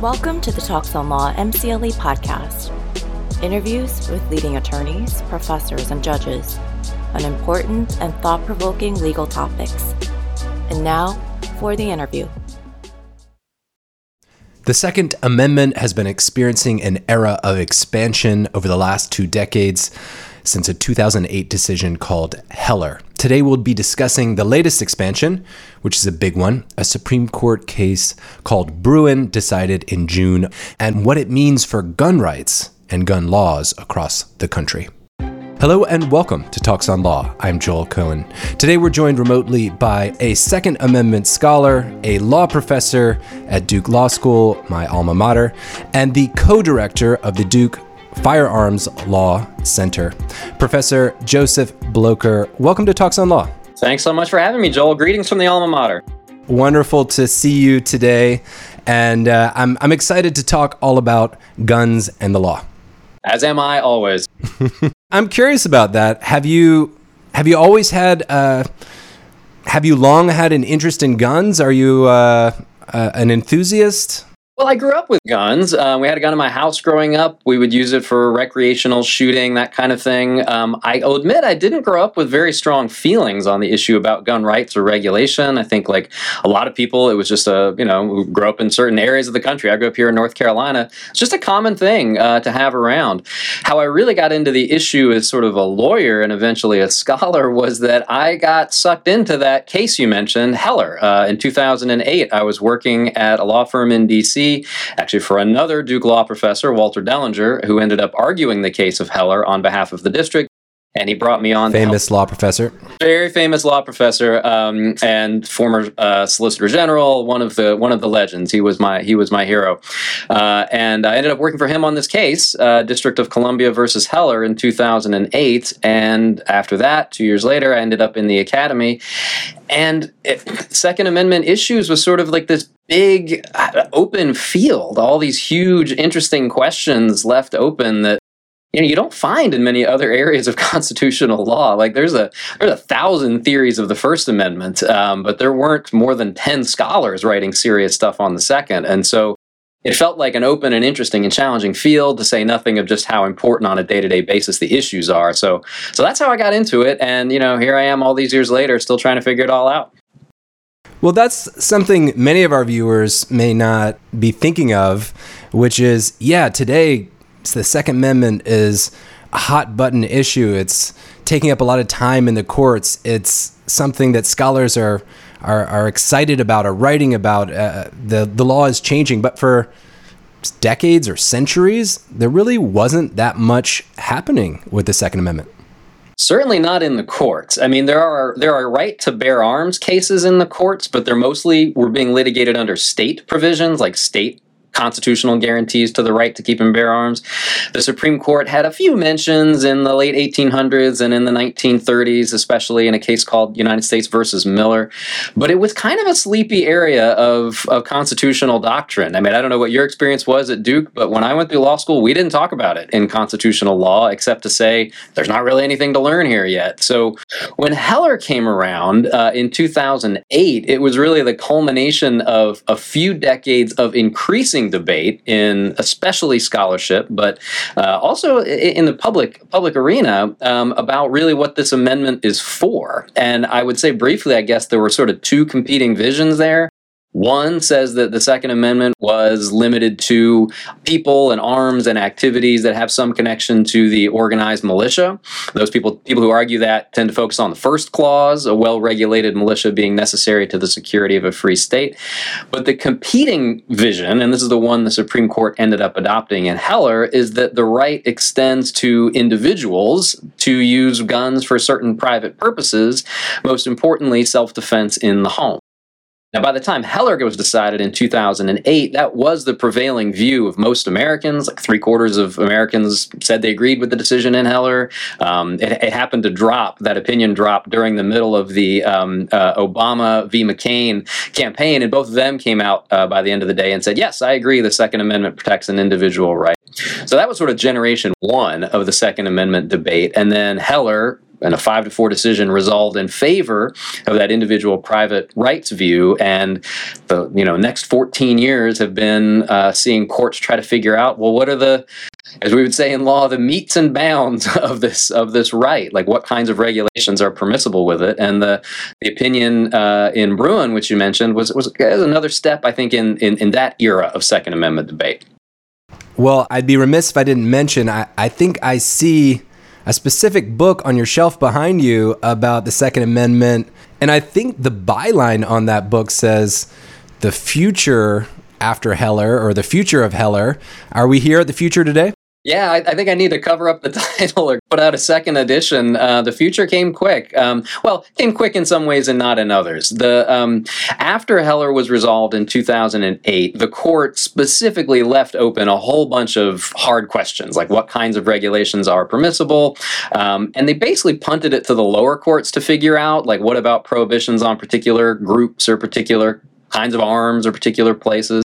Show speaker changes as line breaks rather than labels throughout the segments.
Welcome to the Talks on Law MCLE podcast. Interviews with leading attorneys, professors, and judges on important and thought provoking legal topics. And now for the interview.
The Second Amendment has been experiencing an era of expansion over the last two decades since a 2008 decision called Heller. Today we'll be discussing the latest expansion, which is a big one, a Supreme Court case called Bruen decided in June, and what it means for gun rights and gun laws across the country. Hello and welcome to Talks on Law. I'm Joel Cohen. Today we're joined remotely by a Second Amendment scholar, a law professor at Duke Law School, my alma mater, and the co director of the Duke Firearms Law Center. Professor Joseph Blocher, welcome to Talks on Law.
Thanks so much for having me, Joel. Greetings from the alma mater.
Wonderful to see you today. And uh, I'm, I'm excited to talk all about guns and the law.
As am I always.
I'm curious about that. Have you have you always had uh, have you long had an interest in guns? Are you uh, uh, an enthusiast?
Well, I grew up with guns. Uh, we had a gun in my house growing up. We would use it for recreational shooting, that kind of thing. Um, I'll admit I didn't grow up with very strong feelings on the issue about gun rights or regulation. I think, like a lot of people, it was just a, you know, grew up in certain areas of the country. I grew up here in North Carolina. It's just a common thing uh, to have around. How I really got into the issue as sort of a lawyer and eventually a scholar was that I got sucked into that case you mentioned, Heller. Uh, in 2008, I was working at a law firm in D.C actually for another Duke Law professor, Walter Dellinger, who ended up arguing the case of Heller on behalf of the district and he brought me on.
Famous law professor,
very famous law professor, um, and former uh, Solicitor General. One of the one of the legends. He was my he was my hero, uh, and I ended up working for him on this case, uh, District of Columbia versus Heller, in 2008. And after that, two years later, I ended up in the Academy, and it, Second Amendment issues was sort of like this big uh, open field all these huge interesting questions left open that you know you don't find in many other areas of constitutional law. Like there's a there's a thousand theories of the first amendment um, but there weren't more than 10 scholars writing serious stuff on the second. And so it felt like an open and interesting and challenging field to say nothing of just how important on a day-to-day basis the issues are. So so that's how i got into it. And you know here i am all these years later still trying to figure it all out.
Well that's something many of our viewers may not be thinking of which is yeah today the Second Amendment is a hot button issue. It's taking up a lot of time in the courts. It's something that scholars are are, are excited about, are writing about. Uh, the the law is changing, but for decades or centuries, there really wasn't that much happening with the Second Amendment.
Certainly not in the courts. I mean, there are there are right to bear arms cases in the courts, but they're mostly were being litigated under state provisions, like state constitutional guarantees to the right to keep and bear arms. The Supreme Court had a few mentions in the late 1800s and in the 1930s, especially in a case called United States versus Miller. But it was kind of a sleepy area of, of constitutional doctrine. I mean, I don't know what your experience was at Duke, but when I went through law school, we didn't talk about it in constitutional law except to say there's not really anything to learn here yet. So when Heller came around uh, in 2008, it was really the culmination of a few decades of increasing increasing debate in especially scholarship, but uh, also in the public public arena um, about really what this amendment is for. And I would say briefly, I guess there were sort of two competing visions there. One says that the Second Amendment was limited to people and arms and activities that have some connection to the organized militia. Those people, people who argue that tend to focus on the first clause, a well-regulated militia being necessary to the security of a free state. But the competing vision, and this is the one the Supreme Court ended up adopting in Heller, is that the right extends to individuals to use guns for certain private purposes, most importantly, self-defense in the home. Now, by the time Heller was decided in 2008, that was the prevailing view of most Americans. Like three quarters of Americans said they agreed with the decision in Heller. Um, it, it, happened to drop, that opinion dropped during the middle of the um, uh, Obama v. McCain campaign, and both of them came out uh, by the end of the day and said, Yes, I agree, the Second Amendment protects an individual right. So that was sort of generation one of the Second Amendment debate. And then Heller and a five to four decision resolved in favor of that individual private rights view. And the you know next 14 years have been uh, seeing courts try to figure out well what are the as we would say in law, the meets and bounds of this of this right, like what kinds of regulations are permissible with it, and the the opinion uh, in Bruen which you mentioned, was was another step, I think, in, in in that era of Second Amendment debate.
Well, I'd be remiss if I didn't mention. I, I think I see a specific book on your shelf behind you about the Second Amendment, and I think the byline on that book says the future after Heller or the future of Heller. Are we here at the future today?
Yeah, I, I, think I need to cover up the title or put out a second edition. Uh, the future came quick. Um, well, came quick in some ways and not in others. The um, after Heller was resolved in 2008, the court specifically left open a whole bunch of hard questions, like what kinds of regulations are permissible, um, and they basically punted it to the lower courts to figure out, like what about prohibitions on particular groups or particular kinds of arms or particular places.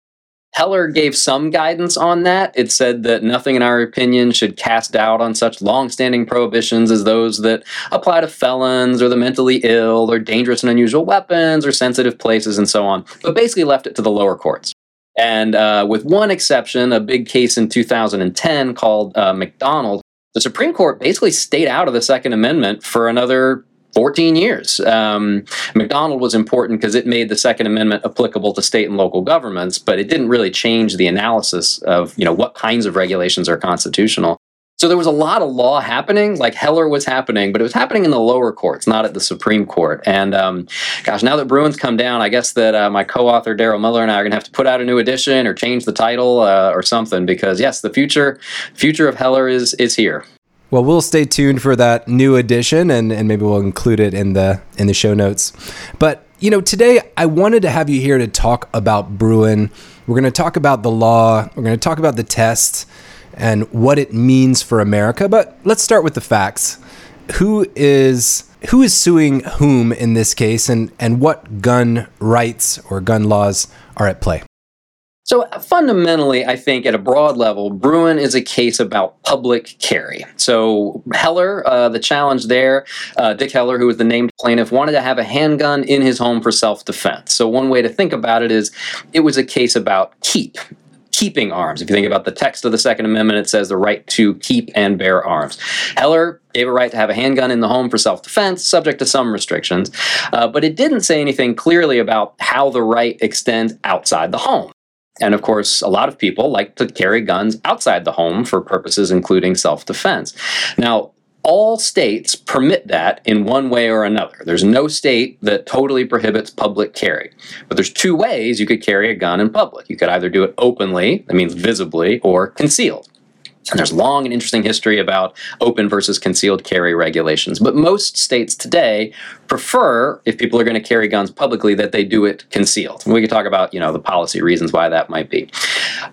Heller gave some guidance on that. It said that nothing, in our opinion, should cast doubt on such long-standing prohibitions as those that apply to felons or the mentally ill or dangerous and unusual weapons or sensitive places and so on, but basically left it to the lower courts. And uh, with one exception, a big case in 2010 called uh, McDonald, the Supreme Court basically stayed out of the Second Amendment for another 14 years. Um, McDonald was important because it made the Second Amendment applicable to state and local governments, but it didn't really change the analysis of you know what kinds of regulations are constitutional. So there was a lot of law happening, like Heller was happening, but it was happening in the lower courts, not at the Supreme Court. And um, gosh, now that Bruen's come down, I guess that uh, my co-author Darrell Miller and I are going to have to put out a new edition or change the title uh, or something because yes, the future future of Heller is is here.
Well, we'll stay tuned for that new edition, and, and maybe we'll include it in the in the show notes. But you know, today I wanted to have you here to talk about Bruen. We're going to talk about the law. We're going to talk about the test and what it means for America. But let's start with the facts. Who is who is suing whom in this case, and and what gun rights or gun laws are at play?
So fundamentally, I think at a broad level, Bruen is a case about public carry. So Heller, uh, the challenge there, uh, Dick Heller, who was the named plaintiff, wanted to have a handgun in his home for self-defense. So one way to think about it is it was a case about keep keeping arms. If you think about the text of the Second Amendment, it says the right to keep and bear arms. Heller gave a right to have a handgun in the home for self defense, subject to some restrictions, uh, but it didn't say anything clearly about how the right extends outside the home. And of course, a lot of people like to carry guns outside the home for purposes including self defense. Now, all states permit that in one way or another. There's no state that totally prohibits public carry. But there's two ways you could carry a gun in public. You could either do it openly, that means visibly, or concealed. And there's long and interesting history about open versus concealed carry regulations. But most states today prefer, if people are going to carry guns publicly, that they do it concealed. And we could talk about, you know, the policy reasons why that might be.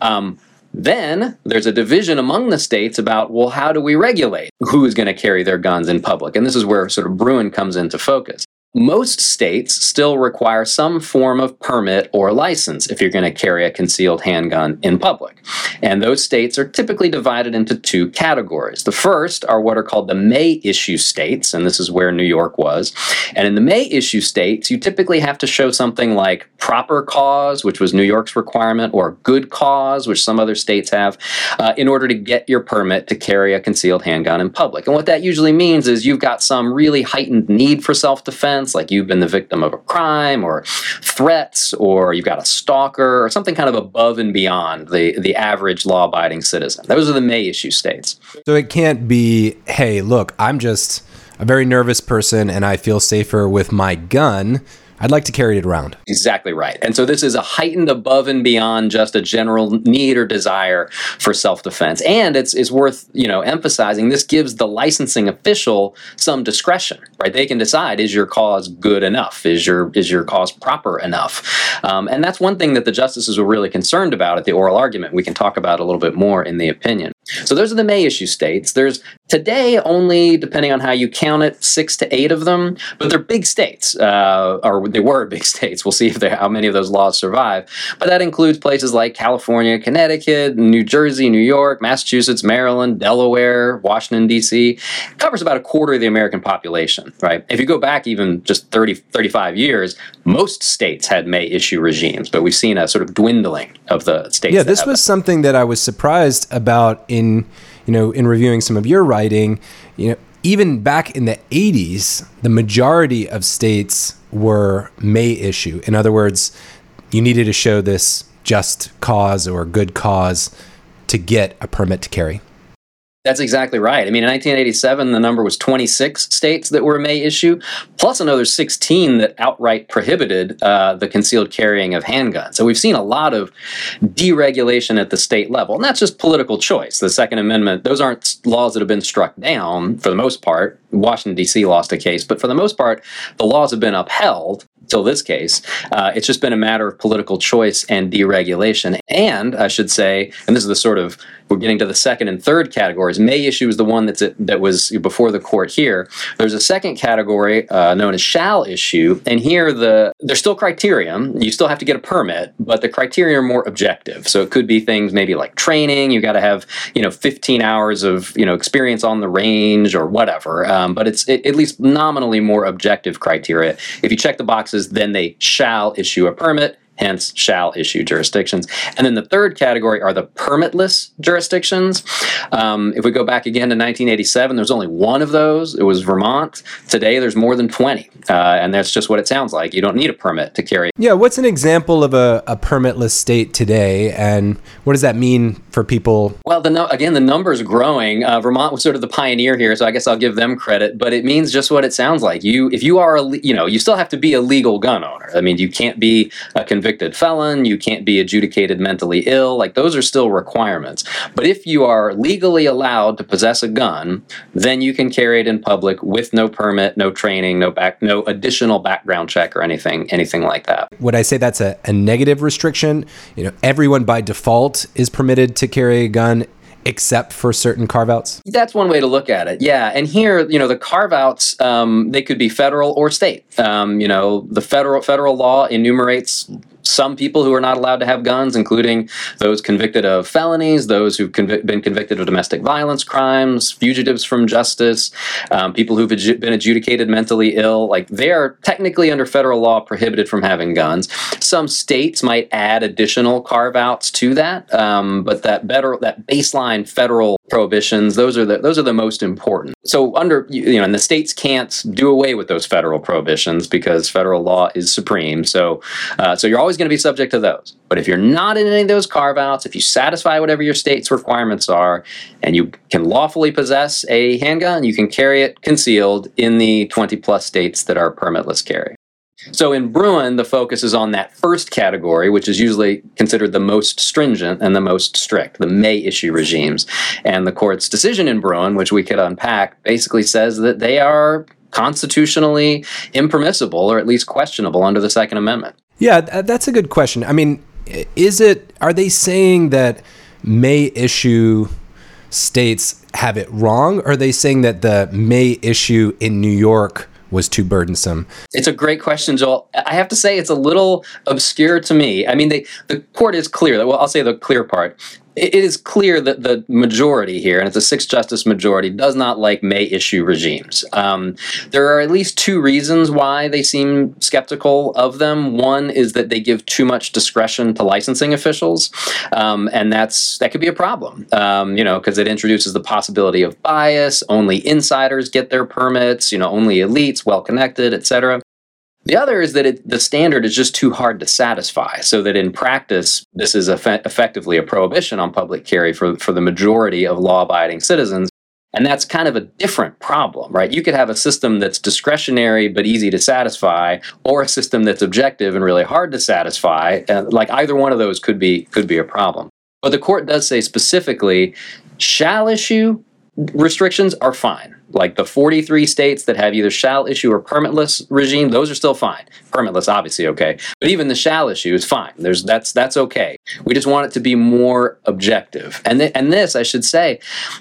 Um, then there's a division among the states about, well, how do we regulate who is going to carry their guns in public? And this is where sort of Bruen comes into focus most states still require some form of permit or license if you're going to carry a concealed handgun in public. And those states are typically divided into two categories. The first are what are called the may issue states, and this is where New York was. And in the may issue states, you typically have to show something like proper cause, which was New York's requirement, or good cause, which some other states have, uh, in order to get your permit to carry a concealed handgun in public. And what that usually means is you've got some really heightened need for self defense like you've been the victim of a crime or threats or you've got a stalker or something kind of above and beyond the, the average law abiding citizen. Those are the may issue states.
So it can't be, hey, look, I'm just a very nervous person and I feel safer with my gun I'd like to carry it around.
Exactly right. And so this is a heightened above and beyond just a general need or desire for self-defense. And it's, it's worth, you know, emphasizing this gives the licensing official some discretion, right? They can decide, is your cause good enough? Is your, is your cause proper enough? Um, and that's one thing that the justices were really concerned about at the oral argument. We can talk about a little bit more in the opinion. So those are the may issue states. There's Today, only depending on how you count it, six to eight of them, but they're big states, uh, or they were big states. We'll see if how many of those laws survive. But that includes places like California, Connecticut, New Jersey, New York, Massachusetts, Maryland, Delaware, Washington, D.C. It covers about a quarter of the American population, right? If you go back even just 30, 35 years, most states had may issue regimes, but we've seen a sort of dwindling of the states.
Yeah, this was something that I was surprised about in you know, in reviewing some of your writing, you know, even back in the 80s, the majority of states were may issue. In other words, you needed to show this just cause or good cause to get a permit to carry.
That's exactly right. I mean, in 1987, the number was 26 states that were may issue, plus another 16 that outright prohibited uh, the concealed carrying of handguns. So we've seen a lot of deregulation at the state level, and that's just political choice. The Second Amendment; those aren't laws that have been struck down for the most part. Washington D.C. lost a case, but for the most part, the laws have been upheld till this case. Uh, it's just been a matter of political choice and deregulation. And I should say, and this is the sort of we're getting to the second and third categories. May issue is the one that's that was before the court here. There's a second category uh, known as shall issue, and here the there's still criterion. You still have to get a permit, but the criteria are more objective. So it could be things maybe like training. You got to have you know 15 hours of you know experience on the range or whatever. Um, but it's it, at least nominally more objective criteria. If you check the boxes, then they shall issue a permit hence shall issue jurisdictions. And then the third category are the permitless jurisdictions. Um, if we go back again to 1987, there's only one of those. It was Vermont. Today, there's more than 20. Uh, and that's just what it sounds like. You don't need a permit to carry.
Yeah, what's an example of a, a permitless state today? And what does that mean for people?
Well, the no- again, the numbers growing. Uh, Vermont was sort of the pioneer here, so I guess I'll give them credit. But it means just what it sounds like. You, if you are, a, you know, you still have to be a legal gun owner. I mean, you can't be a convicted convicted felon, you can't be adjudicated mentally ill. Like those are still requirements. But if you are legally allowed to possess a gun, then you can carry it in public with no permit, no training, no back, no additional background check or anything, anything like that.
Would I say that's a, a negative restriction? You know, everyone by default is permitted to carry a gun except for certain carve outs?
That's one way to look at it. Yeah. And here, you know, the carve outs, um, they could be federal or state. Um, you know, the federal federal law enumerates some people who are not allowed to have guns, including those convicted of felonies, those who've conv- been convicted of domestic violence crimes, fugitives from justice, um, people who've adju- been adjudicated mentally ill. Like they are technically under federal law prohibited from having guns. Some states might add additional carve outs to that, um, but that better that baseline federal prohibitions those are the those are the most important. So under you know, and the states can't do away with those federal prohibitions because federal law is supreme. So uh, so you're always always going to be subject to those. But if you're not in any of those carve outs, if you satisfy whatever your state's requirements are, and you can lawfully possess a handgun, you can carry it concealed in the 20 plus states that are permitless carry. So in Bruen, the focus is on that first category, which is usually considered the most stringent and the most strict, the may issue regimes. And the court's decision in Bruen, which we could unpack, basically says that they are constitutionally impermissible or at least questionable under the Second Amendment.
Yeah, uh, that's a good question. I mean, is it, are they saying that may issue states have it wrong? Or are they saying that the may issue in New York was too burdensome?
It's a great question, Joel. I have to say it's a little obscure to me. I mean, they, the court is clear. Well, I'll say the clear part it is clear that the majority here, and it's a six justice majority, does not like may issue regimes. Um, there are at least two reasons why they seem skeptical of them. One is that they give too much discretion to licensing officials, um, and that's that could be a problem. Um, you know, because it introduces the possibility of bias. Only insiders get their permits. You know, only elites, well connected, etc. The other is that it, the standard is just too hard to satisfy, so that in practice, this is eff- effectively a prohibition on public carry for, for the majority of law abiding citizens. And that's kind of a different problem, right? You could have a system that's discretionary but easy to satisfy, or a system that's objective and really hard to satisfy. Uh, like either one of those could be could be a problem. But the court does say specifically, shall issue restrictions are fine. Like the 43 states that have either shall issue or permitless regime, those are still fine. Permitless, obviously, okay. But even the shall issue is fine. There's that's that's okay. We just want it to be more objective. And th- and this, I should say,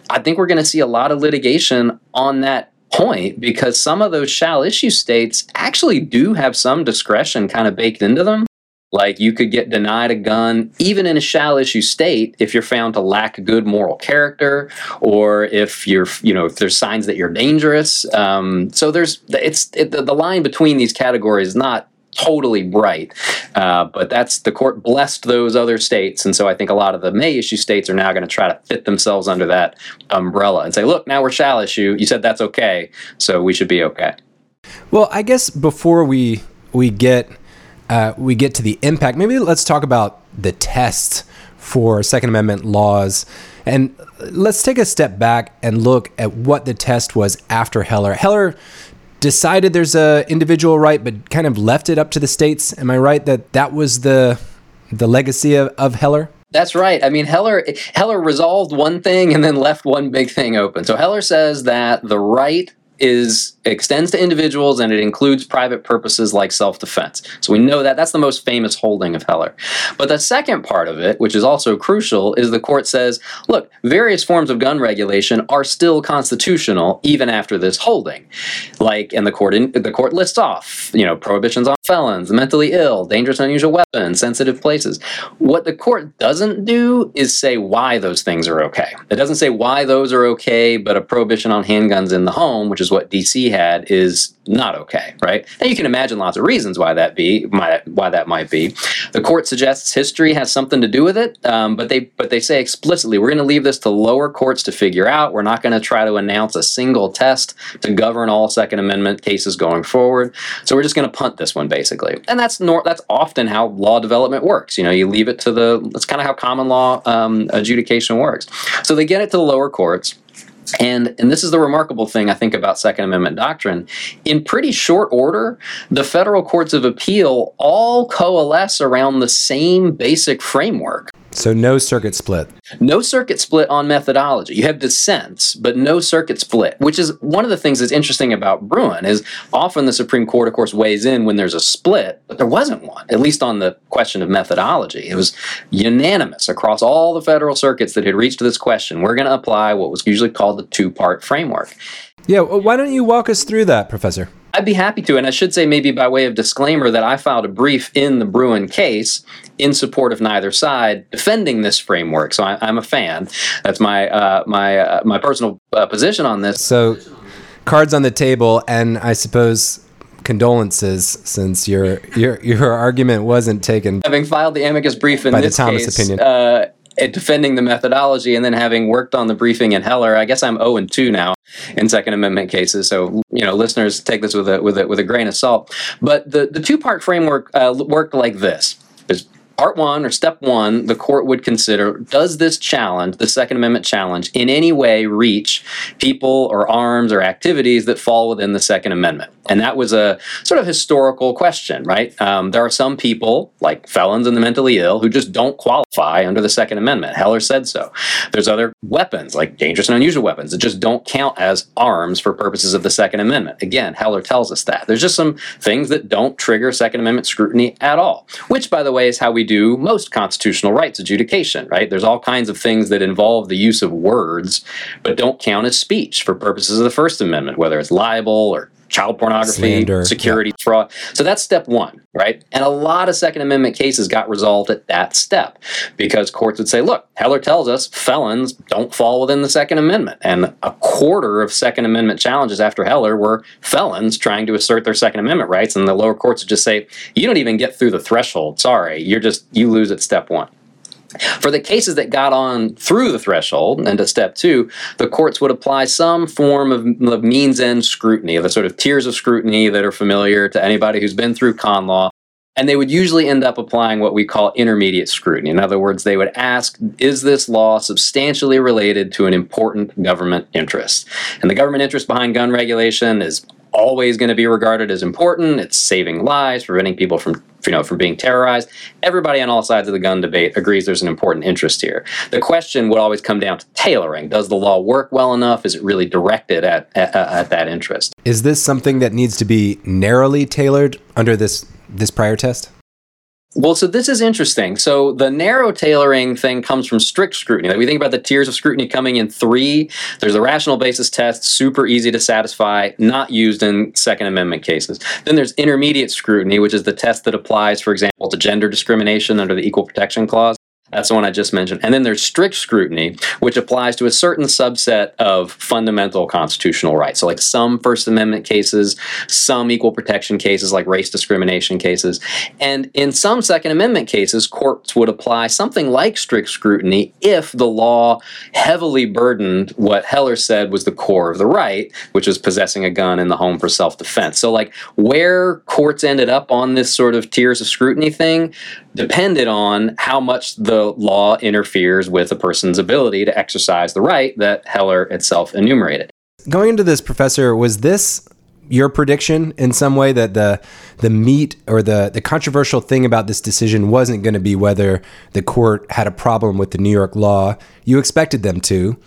I think we're going to see a lot of litigation on that point because some of those shall issue states actually do have some discretion kind of baked into them. Like you could get denied a gun even in a shall issue state if you're found to lack good moral character or if you're you know if there's signs that you're dangerous. Um, so there's it's it, the, the line between these categories is not totally bright. Uh, but that's the court blessed those other states, and so I think a lot of the may issue states are now going to try to fit themselves under that umbrella and say, look, now we're shall issue. You said that's okay, so we should be okay.
Well, I guess before we we get uh, we get to the impact, maybe let's talk about the test for Second Amendment laws. And let's take a step back and look at what the test was after Heller. Heller decided there's a individual right, but kind of left it up to the states. Am I right that that was the the legacy of, of Heller?
That's right. I mean, Heller Heller resolved one thing and then left one big thing open. So Heller says that the right is extends to individuals and it includes private purposes like self-defense. So we know that that's the most famous holding of Heller. But the second part of it, which is also crucial, is the court says, look, various forms of gun regulation are still constitutional even after this holding. Like and the court in, the court lists off, you know, prohibitions on felons, mentally ill, dangerous unusual weapons, sensitive places. What the court doesn't do is say why those things are okay. It doesn't say why those are okay, but a prohibition on handguns in the home, which is what DC had is not okay, right? And you can imagine lots of reasons why that be might, why that might be. The court suggests history has something to do with it, um, but they but they say explicitly we're going to leave this to lower courts to figure out. We're not going to try to announce a single test to govern all Second Amendment cases going forward. So we're just going to punt this one basically, and that's nor- that's often how law development works. You know, you leave it to the that's kind of how common law um, adjudication works. So they get it to the lower courts. And, and this is the remarkable thing I think about Second Amendment doctrine. In pretty short order, the federal courts of appeal all coalesce around the same basic framework.
So no circuit split.
No circuit split on methodology. You have dissents, but no circuit split, which is one of the things that's interesting about Bruen is often the Supreme Court, of course, weighs in when there's a split, but there wasn't one, at least on the question of methodology. It was unanimous across all the federal circuits that had reached this question. We're going to apply what was usually called the two-part framework.
Yeah, why don't you walk us through that, Professor?
I'd be happy to. And I should say, maybe by way of disclaimer, that I filed a brief in the Bruen case in support of neither side, defending this framework. So I, am a fan. That's my uh, my uh, my personal uh, position on this.
So, cards on the table, and I suppose condolences since your your your argument wasn't taken.
Having filed the amicus brief in
by
this
the Thomas
case,
opinion.
Uh, defending the methodology and then having worked on the briefing in Heller, I guess I'm 0 and 2 now in Second Amendment cases. So you know, listeners take this with a with a with a grain of salt. But the the two part framework uh, worked like this: is part one or step one, the court would consider does this challenge, the Second Amendment challenge, in any way reach people or arms or activities that fall within the Second Amendment? And that was a sort of historical question, right? Um, there are some people, like felons and the mentally ill, who just don't qualify under the Second Amendment. Heller said so. There's other weapons, like dangerous and unusual weapons, that just don't count as arms for purposes of the Second Amendment. Again, Heller tells us that. There's just some things that don't trigger Second Amendment scrutiny at all, which, by the way, is how we do most constitutional rights adjudication, right? There's all kinds of things that involve the use of words, but don't count as speech for purposes of the First Amendment, whether it's libel or child pornography,
Slander,
security yeah. fraud. So that's step one, right? And a lot of Second Amendment cases got resolved at that step because courts would say, look, Heller tells us felons don't fall within the Second Amendment. And a quarter of Second Amendment challenges after Heller were felons trying to assert their Second Amendment rights. And the lower courts would just say, you don't even get through the threshold. Sorry, you're just, you lose at step one. For the cases that got on through the threshold and to step two, the courts would apply some form of, means end scrutiny, the sort of tiers of scrutiny that are familiar to anybody who's been through con law. And they would usually end up applying what we call intermediate scrutiny. In other words, they would ask, is this law substantially related to an important government interest? And the government interest behind gun regulation is always going to be regarded as important. It's saving lives, preventing people from you know from being terrorized. Everybody on all sides of the gun debate agrees there's an important interest here. The question would always come down to tailoring. Does the law work well enough? Is it really directed at at, at that interest?
Is this something that needs to be narrowly tailored under this this prior test?
Well, so this is interesting. So the narrow tailoring thing comes from strict scrutiny. Like we think about the tiers of scrutiny coming in three. There's a rational basis test, super easy to satisfy, not used in Second Amendment cases. Then there's intermediate scrutiny, which is the test that applies, for example, to gender discrimination under the Equal Protection Clause. That's the one I just mentioned. And then there's strict scrutiny, which applies to a certain subset of fundamental constitutional rights. So, like some First Amendment cases, some equal protection cases, like race discrimination cases. And in some Second Amendment cases, courts would apply something like strict scrutiny if the law heavily burdened what Heller said was the core of the right, which is possessing a gun in the home for self defense. So, like, where courts ended up on this sort of tiers of scrutiny thing depended on how much the law interferes with a person's ability to exercise the right that Heller itself enumerated.
Going into this, Professor, was this your prediction in some way that the the meat or the the controversial thing about this decision wasn't going to be whether the court had a problem with the New York law. You expected them to.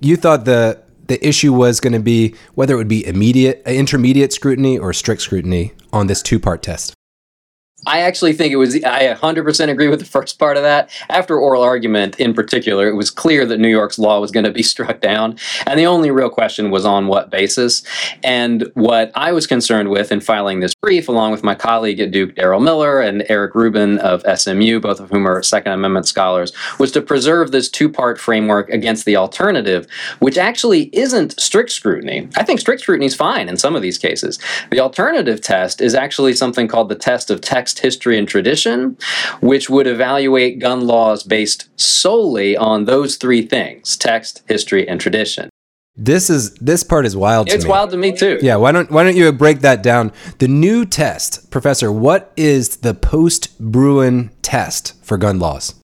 You thought the the issue was going to be whether it would be immediate intermediate scrutiny or strict scrutiny on this two-part test.
I actually think it was, I 100% agree with the first part of that. After oral argument in particular, it was clear that New York's law was going to be struck down. And the only real question was on what basis. And what I was concerned with in filing this brief, along with my colleague at Duke, Darrell Miller, and Eric Ruben of SMU, both of whom are Second Amendment scholars, was to preserve this two part framework against the alternative, which actually isn't strict scrutiny. I think strict scrutiny is fine in some of these cases. The alternative test is actually something called the test of text text, history, and tradition, which would evaluate gun laws based solely on those three things text, history, and tradition.
This is this part is wild.
It's
me.
wild to me too.
Yeah, why don't why don't you break that down? The new test, Professor. What is the post Bruen test for gun laws?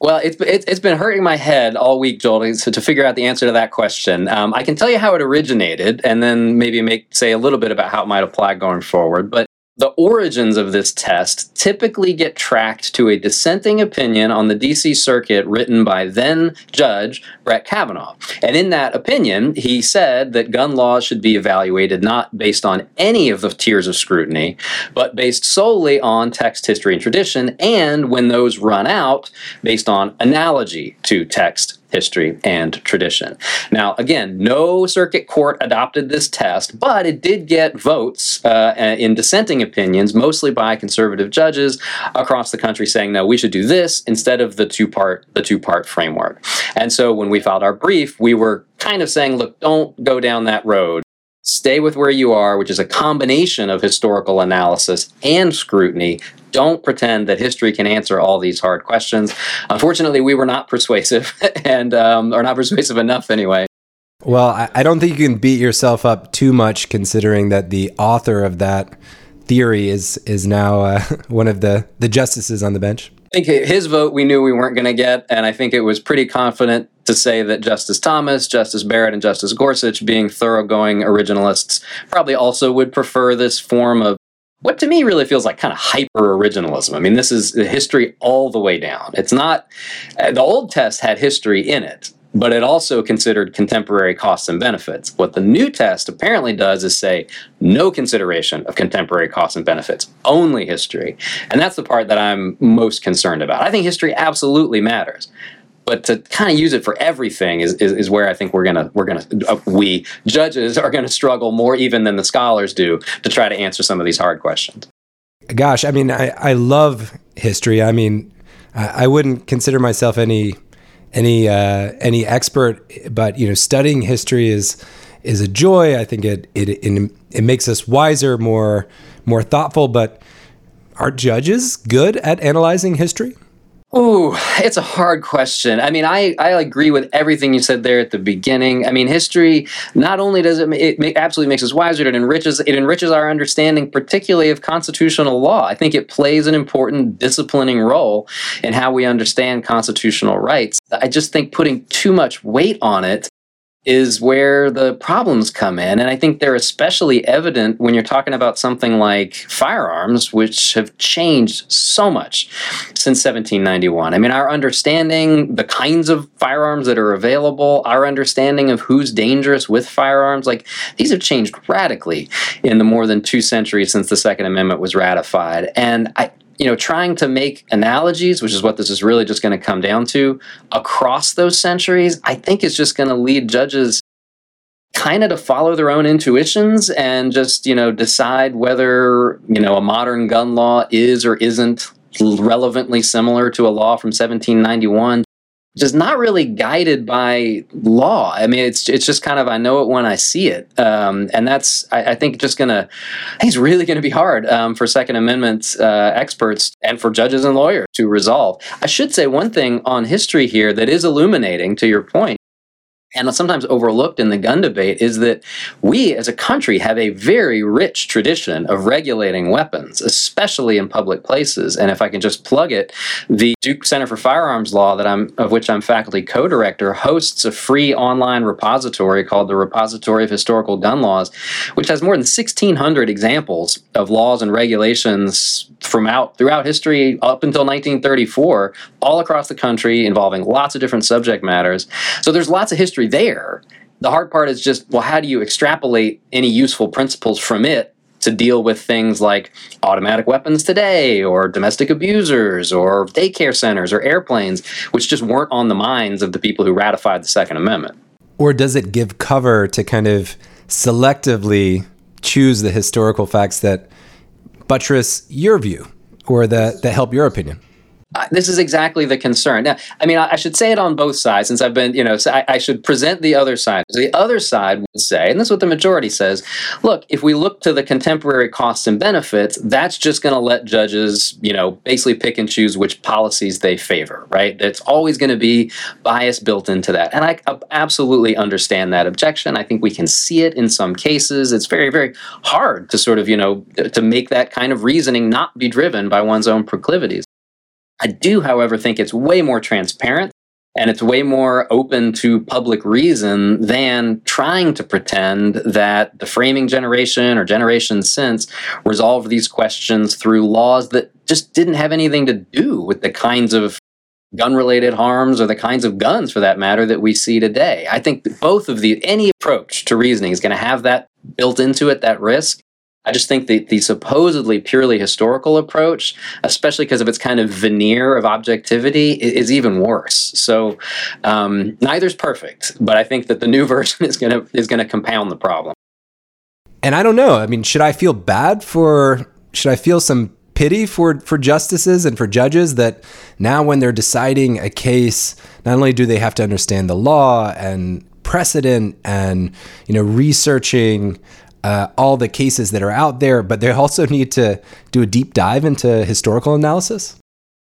Well, it's, it's been hurting my head all week, Joel, to, to figure out the answer to that question. Um, I can tell you how it originated, and then maybe make say a little bit about how it might apply going forward. But the origins of this test typically get tracked to a dissenting opinion on the DC Circuit written by then Judge Brett Kavanaugh. And in that opinion, he said that gun laws should be evaluated not based on any of the tiers of scrutiny, but based solely on text, history, and tradition, and when those run out, based on analogy to text, history, and tradition. Now, again, no circuit court adopted this test, but it did get votes uh, in dissenting opinions, mostly by conservative judges across the country, saying, "No, we should do this instead of the two-part the two-part framework." And so, when we filed our brief, we were kind of saying, "Look, don't go down that road." Stay with where you are, which is a combination of historical analysis and scrutiny. Don't pretend that history can answer all these hard questions. Unfortunately, we were not persuasive, and um, or not persuasive enough anyway.
Well, I, I don't think you can beat yourself up too much, considering that the author of that theory is is now uh, one of the the justices on the bench.
I think his vote we knew we weren't going to get, and I think it was pretty confident to say that Justice Thomas, Justice Barrett, and Justice Gorsuch, being thoroughgoing originalists, probably also would prefer this form of what to me really feels like kind of hyper originalism. I mean, this is history all the way down. It's not, uh, the old test had history in it, but it also considered contemporary costs and benefits. What the new test apparently does is say no consideration of contemporary costs and benefits, only history. And that's the part that I'm most concerned about. I think history absolutely matters but to kind of use it for everything is, is, is, where I think we're gonna we're gonna uh, we judges are gonna struggle more even than the scholars do to try to answer some of these hard questions.
Gosh, I mean, I, I love history. I mean, I, I wouldn't consider myself any any uh, any expert, but you know, studying history is is a joy. I think it it it, it makes us wiser, more more thoughtful. But are judges good at analyzing history?
Ooh, it's a hard question. I mean, I, I agree with everything you said there at the beginning. I mean, history not only does it it absolutely makes us wiser, it enriches it enriches our understanding, particularly of constitutional law. I think it plays an important disciplining role in how we understand constitutional rights. I just think putting too much weight on it is where the problems come in. And I think they're especially evident when you're talking about something like firearms, which have changed so much since 1791. I mean, our understanding, the kinds of firearms that are available, our understanding of who's dangerous with firearms, like these have changed radically in the more than two centuries since the Second Amendment was ratified. And I, you know, trying to make analogies, which is what this is really just going to come down to, across those centuries, I think is just going to lead judges kind of to follow their own intuitions and just, you know, decide whether, you know, a modern gun law is or isn't relevantly similar to a law from 1791 just not really guided by law. I mean, it's it's just kind of I know it when I see it, um, and that's I, I, think just gonna I think it's really to be hard um, for Second Amendment uh, experts and for judges and lawyers to resolve. I should say one thing on history here that is illuminating to your point and sometimes overlooked in the gun debate is that we as a country have a very rich tradition of regulating weapons, especially in public places. And if I can just plug it, the Duke Center for Firearms Law, that I'm of which I'm faculty co-director, hosts a free online repository called the Repository of Historical Gun Laws, which has more than 1,600 examples of laws and regulations from out throughout history up until 1934, all across the country, involving lots of different subject matters. So there's lots of history there. The hard part is just, well, how do you extrapolate any useful principles from it to deal with things like automatic weapons today, or domestic abusers, or daycare centers, or airplanes, which just weren't on the minds of the people who ratified the Second Amendment?
Or does it give cover to kind of selectively choose the historical facts that buttress your view or that, that help your opinion?
This is exactly the concern. Now, I mean, I, should say it on both sides, since I've been, you know, so I, I, should present the other side. The other side would say, and this is what the majority says: look, if we look to the contemporary costs and benefits, that's just going to let judges, you know, basically pick and choose which policies they favor, right? It's always going to be bias built into that, and I absolutely understand that objection. I think we can see it in some cases. It's very, very hard to sort of, you know, to make that kind of reasoning not be driven by one's own proclivities. I do, however, think it's way more transparent and it's way more open to public reason than trying to pretend that the framing generation or generations since resolved these questions through laws that just didn't have anything to do with the kinds of gun related harms or the kinds of guns for that matter that we see today. I think both of the any approach to reasoning is going to have that built into it that risk I just think the, the supposedly purely historical approach, especially because of its kind of veneer of objectivity, is, even worse. So um, neither's perfect, but I think that the new version is gonna is gonna compound the problem.
And I don't know. I mean, should I feel bad for? Should I feel some pity for for justices and for judges that now when they're deciding a case, not only do they have to understand the law and precedent and you know researching uh, all the cases that are out there, but they also need to do a deep dive into historical analysis?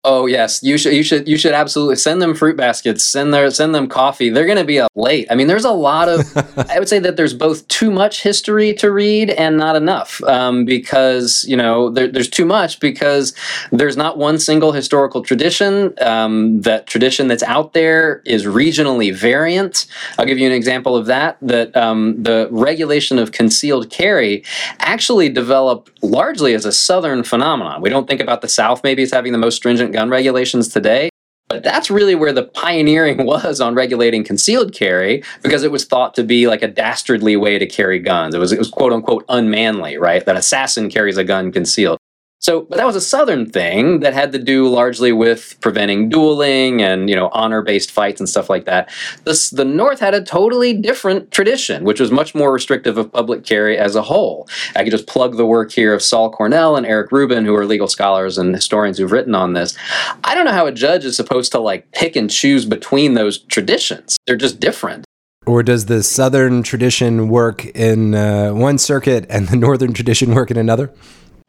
Oh yes, you should you should you should absolutely send them fruit baskets, send their send them coffee. They're going to be up late. I mean, there's a lot of. I would say that there's both too much history to read and not enough, um, because you know there, there's too much because there's not one single historical tradition. Um, that tradition that's out there is regionally variant. I'll give you an example of that. That um, the regulation of concealed carry actually developed largely as a southern phenomenon. We don't think about the South maybe as having the most stringent gun regulations today. But that's really where the pioneering was on regulating concealed carry because it was thought to be like a dastardly way to carry guns. It was, it was quote unquote unmanly, right? That assassin carries a gun concealed. So, but that was a Southern thing that had to do largely with preventing dueling and you know honor-based fights and stuff like that. The North had a totally different tradition, which was much more restrictive of public carry as a whole. I could just plug the work here of Saul Cornell and Eric Ruben, who are legal scholars and historians who've written on this. I don't know how a judge is supposed to like pick and choose between those traditions. They're just different.
Or does the Southern tradition work in uh, one circuit and the Northern tradition work in another?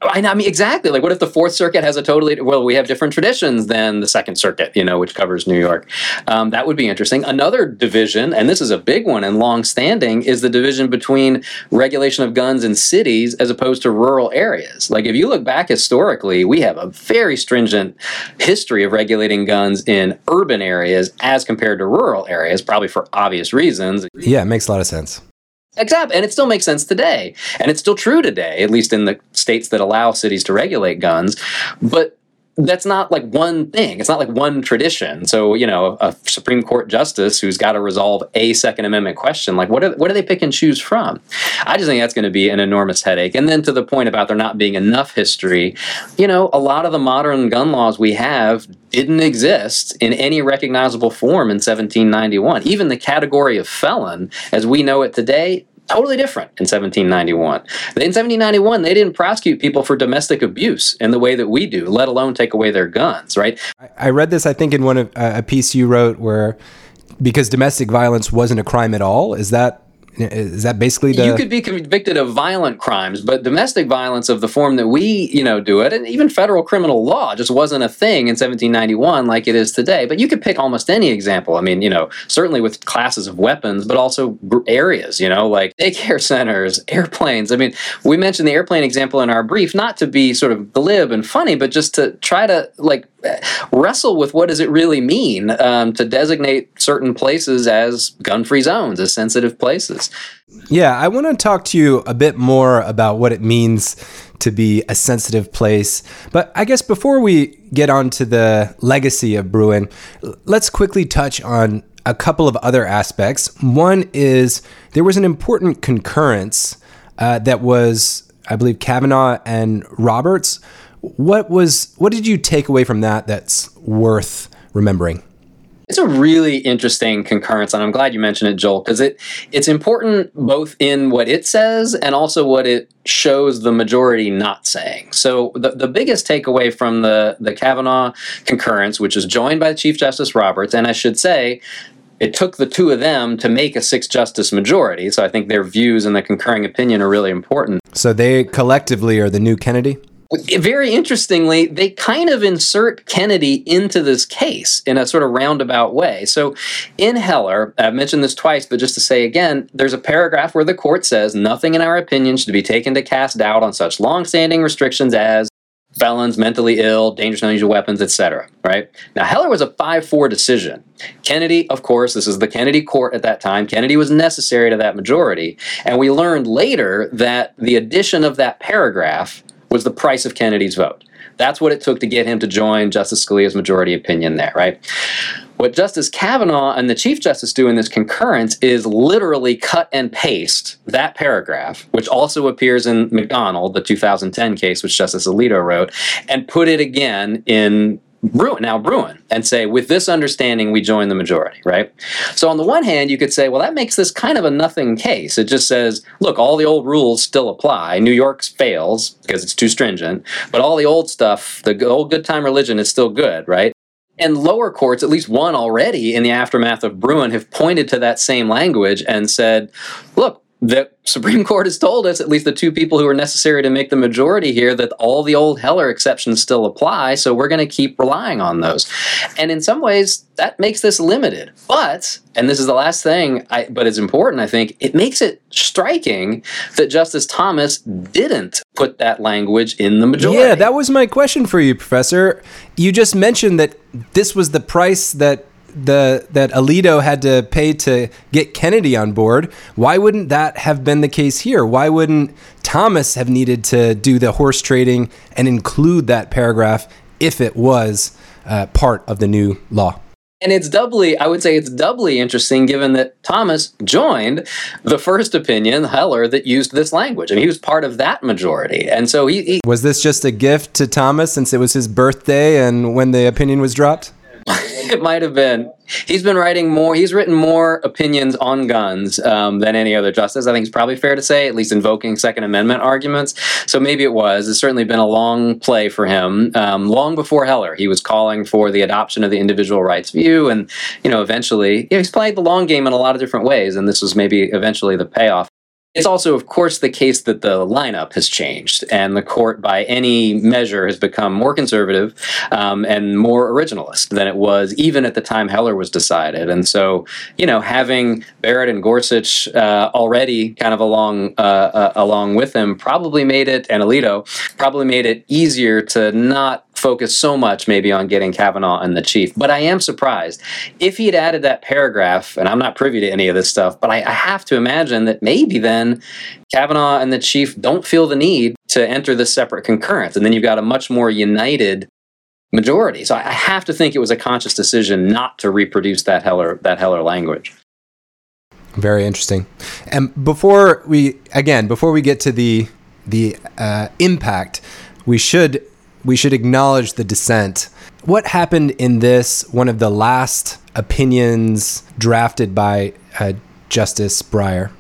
I mean, exactly. Like, what if the Fourth Circuit has a totally well? We have different traditions than the Second Circuit, you know, which covers New York. Um, that would be interesting. Another division, and this is a big one and long-standing, is the division between regulation of guns in cities as opposed to rural areas. Like, if you look back historically, we have a very stringent history of regulating guns in urban areas as compared to rural areas, probably for obvious reasons.
Yeah, it makes a lot of sense.
Exactly. And it still makes sense today. And it's still true today, at least in the states that allow cities to regulate guns. But that's not like one thing. It's not like one tradition. So, you know, a Supreme Court justice who's got to resolve a Second Amendment question, like what are, what do they pick and choose from? I just think that's going to be an enormous headache. And then to the point about there not being enough history, you know, a lot of the modern gun laws we have didn't exist in any recognizable form in 1791. Even the category of felon, as we know it today, totally different in 1791. In 1791, they didn't prosecute people for domestic abuse in the way that we do, let alone take away their guns, right?
I read this, I think, in one of uh, a piece you wrote where because domestic violence wasn't a crime at all. Is that is that basically the
you could be convicted of violent crimes but domestic violence of the form that we you know do it and even federal criminal law just wasn't a thing in 1791 like it is today. But you could pick almost any example. I mean you know certainly with classes of weapons but also areas you know like daycare centers airplanes. I mean we mentioned the airplane example in our brief not to be sort of glib and funny but just to try to like wrestle with what does it really mean um, to designate certain places as gun-free zones, as sensitive places.
Yeah, I want to talk to you a bit more about what it means to be a sensitive place. But I guess before we get on to the legacy of Bruen, let's quickly touch on a couple of other aspects. One is there was an important concurrence uh, that was, I believe, Kavanaugh and Roberts what was what did you take away from that that's worth remembering?
It's a really interesting concurrence, and I'm glad you mentioned it, Joel, because it it's important both in what it says and also what it shows the majority not saying. So the, the biggest takeaway from the the Kavanaugh concurrence, which is joined by Chief Justice Roberts, and I should say it took the two of them to make a six justice majority. So I think their views and the concurring opinion are really important.
So they collectively are the new Kennedy?
Very interestingly, they kind of insert Kennedy into this case in a sort of roundabout way. So, in Heller, I've mentioned this twice, but just to say again, there's a paragraph where the court says nothing in our opinion should be taken to cast doubt on such long-standing restrictions as felons, mentally ill, dangerous and unusual weapons, etc. Right now, Heller was a five-four decision. Kennedy, of course, this is the Kennedy court at that time. Kennedy was necessary to that majority, and we learned later that the addition of that paragraph was the price of Kennedy's vote. That's what it took to get him to join Justice Scalia's majority opinion there, right? What Justice Kavanaugh and the Chief Justice do in this concurrence is literally cut and paste that paragraph, which also appears in McDonald, the 2010 case, which Justice Alito wrote, and put it again in Bruen, now Bruen, and say, with this understanding, we join the majority, right? So, on the one hand, you could say, well, that makes this kind of a nothing case. It just says, look, all the old rules still apply. New York's fails because it's too stringent, but all the old stuff, the old good time religion is still good, right? And lower courts, at least one already in the aftermath of Bruen, have pointed to that same language and said, look, the Supreme Court has told us, at least the two people who are necessary to make the majority here, that all the old Heller exceptions still apply. So we're going to keep relying on those. And in some ways, that makes this limited. But, and this is the last thing, I, but it's important, I think, it makes it striking that Justice Thomas didn't put that language in the majority.
Yeah, that was my question for you, Professor. You just mentioned that this was the price that the that Alito had to pay to get Kennedy on board. Why wouldn't that have been the case here? Why wouldn't Thomas have needed to do the horse trading and include that paragraph if it was uh, part of the new law?
And it's doubly, I would say it's doubly interesting given that Thomas joined the first opinion, Heller, that used this language. and he was part of that majority. And so he, he
Was this just a gift to Thomas since it was his birthday and when the opinion was dropped?
It might have been. He's been writing more. He's written more opinions on guns um, than any other justice. I think it's probably fair to say, at least invoking Second Amendment arguments. So maybe it was. It's certainly been a long play for him. Um, long before Heller, he was calling for the adoption of the individual rights view, and you know, eventually, you know, he's played the long game in a lot of different ways. And this was maybe eventually the payoff. It's also, of course, the case that the lineup has changed, and the court, by any measure, has become more conservative um, and more originalist than it was even at the time Heller was decided. And so, you know, having Barrett and Gorsuch uh, already kind of along uh, uh, along with him probably made it, and Alito probably made it easier to not focus so much maybe on getting Kavanaugh and the chief. But I am surprised if he had added that paragraph, and I'm not privy to any of this stuff, but I, I have to imagine that maybe then Kavanaugh and the chief don't feel the need to enter this separate concurrence, and then you've got a much more united majority. So I have to think it was a conscious decision not to reproduce that Heller that Heller language.
Very interesting. And before we again, before we get to the the uh, impact, we should we should acknowledge the dissent. What happened in this, one of the last opinions drafted by uh, Justice Breyer?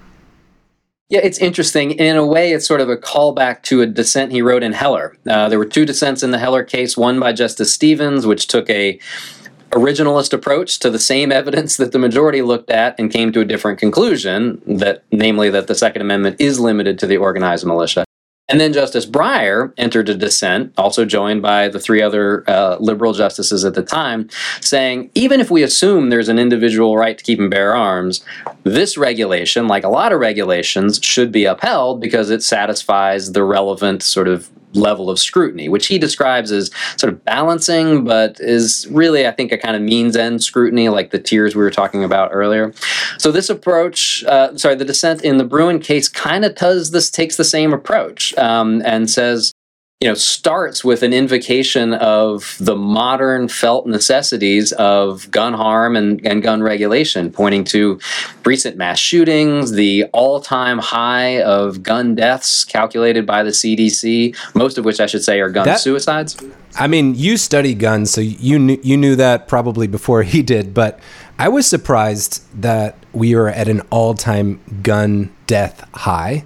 Yeah, it's interesting. In a way, it's sort of a callback to a dissent he wrote in Heller. Uh, there were two dissents in the Heller case, one by Justice Stevens, which took a originalist approach to the same evidence that the majority looked at and came to a different conclusion that namely that the second amendment is limited to the organized militia and then Justice Breyer entered a dissent, also joined by the three other uh, liberal justices at the time, saying even if we assume there's an individual right to keep and bear arms, this regulation, like a lot of regulations, should be upheld because it satisfies the relevant sort of level of scrutiny, which he describes as sort of balancing, but is really, I think, a kind of means end scrutiny, like the tiers we were talking about earlier. So this approach, uh, sorry, the dissent in the Bruen case kind of does this, takes the same approach um, and says, you know, starts with an invocation of the modern felt necessities of gun harm and, and gun regulation, pointing to recent mass shootings, the all time high of gun deaths calculated by the CDC, most of which I should say are gun that, suicides.
I mean, you study guns, so you knew, you knew that probably before he did, but I was surprised that we were at an all time gun death high.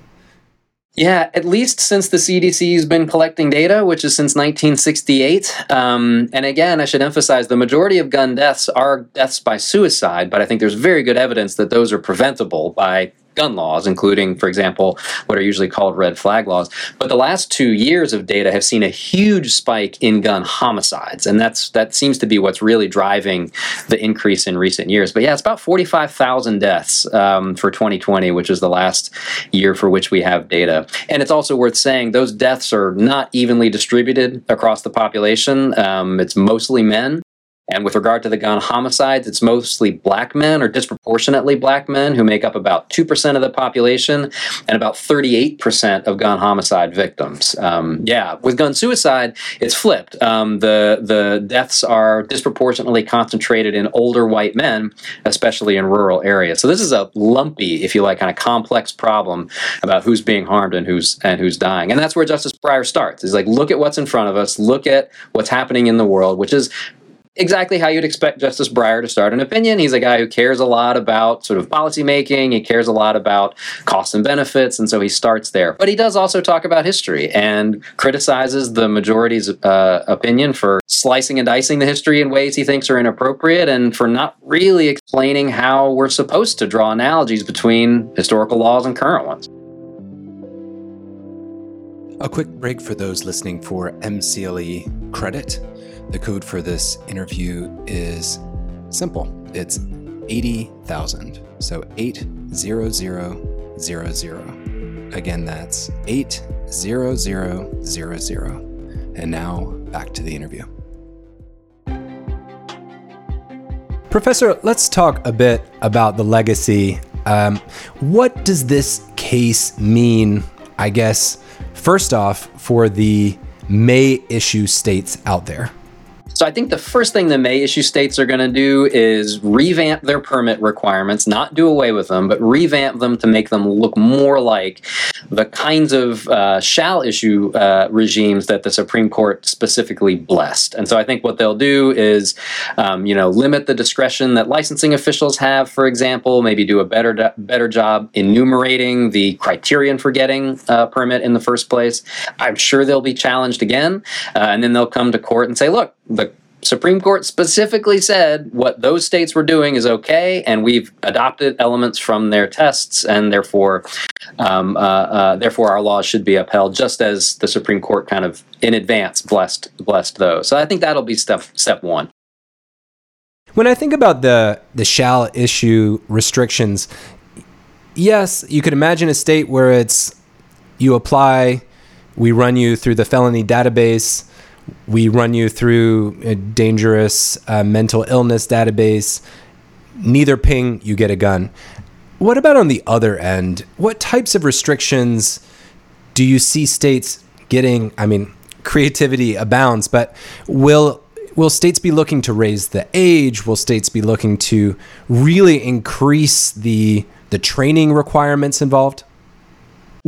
Yeah, at least since the CDC has been collecting data, which is since 1968. Um, and again, I should emphasize the majority of gun deaths are deaths by suicide, but I think there's very good evidence that those are preventable by gun laws, including, for example, what are usually called red flag laws. But the last two years of data have seen a huge spike in gun homicides, and that's that seems to be what's really driving the increase in recent years. But yeah, it's about 45,000 deaths um, for 2020, which is the last year for which we have data. And it's also worth saying those deaths are not evenly distributed across the population. Um, it's mostly men. And with regard to the gun homicides, it's mostly black men or disproportionately black men who make up about 2% of the population and about 38% of gun homicide victims. Um, yeah, with gun suicide, it's flipped. Um, the, the deaths are disproportionately concentrated in older white men, especially in rural areas. So this is a lumpy, if you like, kind of complex problem about who's being harmed and who's, and who's dying. And that's where Justice Breyer starts. He's like, look at what's in front of us, look at what's happening in the world, which is exactly how you'd expect Justice Breyer to start an opinion. He's a guy who cares a lot about sort of policy making. He cares a lot about costs and benefits, and so he starts there. But he does also talk about history and criticizes the majority's uh, opinion for slicing and dicing the history in ways he thinks are inappropriate and for not really explaining how we're supposed to draw analogies between historical laws and current ones.
A quick break for those listening for MCLE credit. The code for this interview is simple. It's 80,000. So 80000. Again, that's 80000. And now back to the interview. Professor, let's talk a bit about the legacy. Um, what does this case mean, I guess, first off, for the may issue states out there?
So I think the first thing the May issue states are going to do is revamp their permit requirements, not do away with them, but revamp them to make them look more like the kinds of uh, shall issue uh, regimes that the Supreme Court specifically blessed. And so I think what they'll do is, um, you know, limit the discretion that licensing officials have, for example, maybe do a better better job enumerating the criterion for getting a permit in the first place. I'm sure they'll be challenged again, uh, and then they'll come to court and say, look, the Supreme Court specifically said what those states were doing is okay, and we've adopted elements from their tests, and therefore, um, uh, uh, therefore, our laws should be upheld, just as the Supreme Court kind of in advance blessed blessed those. So I think that'll be step step one.
When I think about the the shall issue restrictions, yes, you could imagine a state where it's you apply, we run you through the felony database, we run you through a dangerous uh, mental illness database. Neither ping, you get a gun. What about on the other end? What types of restrictions do you see states getting? I mean, creativity abounds, but will will states be looking to raise the age? Will states be looking to really increase the the training requirements involved?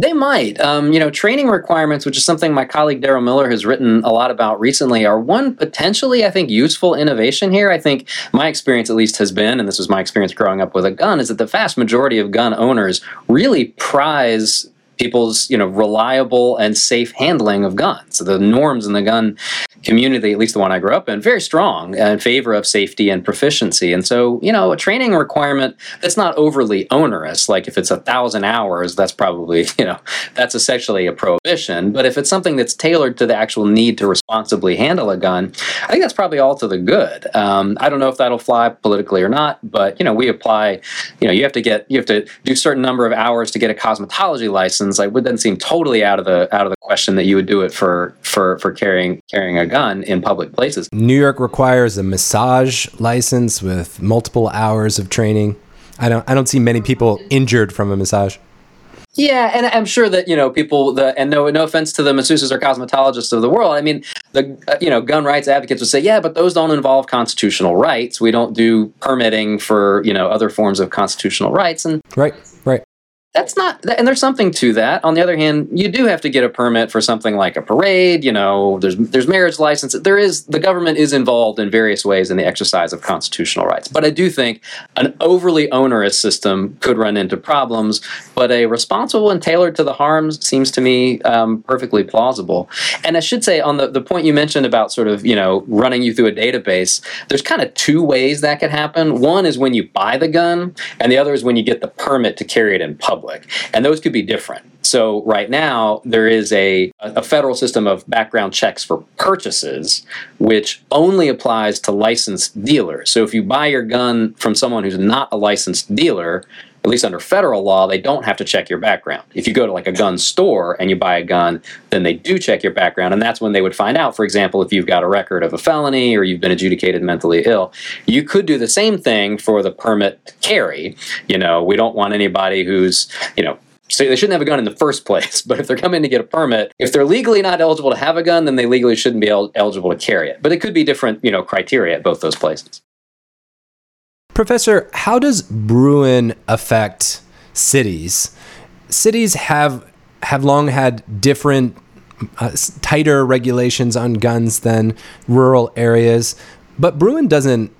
They might. Um, you know, training requirements, which is something my colleague Darrell Miller has written a lot about recently, are one potentially, I think, useful innovation here. I think my experience, at least, has been, and this was my experience growing up with a gun, is that the vast majority of gun owners really prize people's you know reliable and safe handling of guns. So the norms in the gun community, at least the one I grew up in, very strong in favor of safety and proficiency. And so, you know, a training requirement that's not overly onerous, like if it's a thousand hours, that's probably, you know, that's essentially a prohibition. But if it's something that's tailored to the actual need to responsibly handle a gun, I think that's probably all to the good. Um, I don't know if that'll fly politically or not, but, you know, we apply, you know, you have to get, you have to do a certain number of hours to get a cosmetology license. Like, would then seem totally out of the, out of the question that you would do it for, for, for carrying, carrying a gun in public places.
New York requires a massage license with multiple hours of training. I don't I don't see many people injured from a massage.
Yeah, and I'm sure that you know people. The and no, no offense to the masseuses or cosmetologists of the world. I mean, the uh, you know gun rights advocates would say, yeah, but those don't involve constitutional rights. We don't do permitting for you know other forms of constitutional rights. And
right, right
that's not and there's something to that. On the other hand you do have to get a permit for something like a parade you know there's there's marriage license there is the government is involved in various ways in the exercise of constitutional rights. But i do think an overly onerous system could run into problems but a responsible and tailored to the harms seems to me um, perfectly plausible. And i should say on the, the point you mentioned about sort of you know running you through a database there's kind of two ways that could happen. One is when you buy the gun and the other is when you get the permit to carry it in public public. And those could be different. So right now there is a, a federal system of background checks for purchases, which only applies to licensed dealers. So if you buy your gun from someone who's not a licensed dealer, at least under federal law, they don't have to check your background. If you go to like a gun store and you buy a gun, then they do check your background. And that's when they would find out, for example, if you've got a record of a felony or you've been adjudicated mentally ill. You could do the same thing for the permit carry. You know, we don't want anybody who's, you know, so they shouldn't have a gun in the first place. But if they're coming to get a permit, if they're legally not eligible to have a gun, then they legally shouldn't be el- eligible to carry it. But it could be different, you know, criteria at both those places.
Professor, how does Bruen affect cities? Cities have have long had different uh, tighter regulations on guns than rural areas, but Bruen doesn't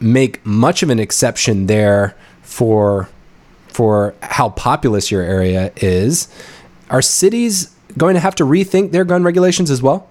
make much of an exception there for for how populous your area is. Are cities going to have to rethink their gun regulations as well?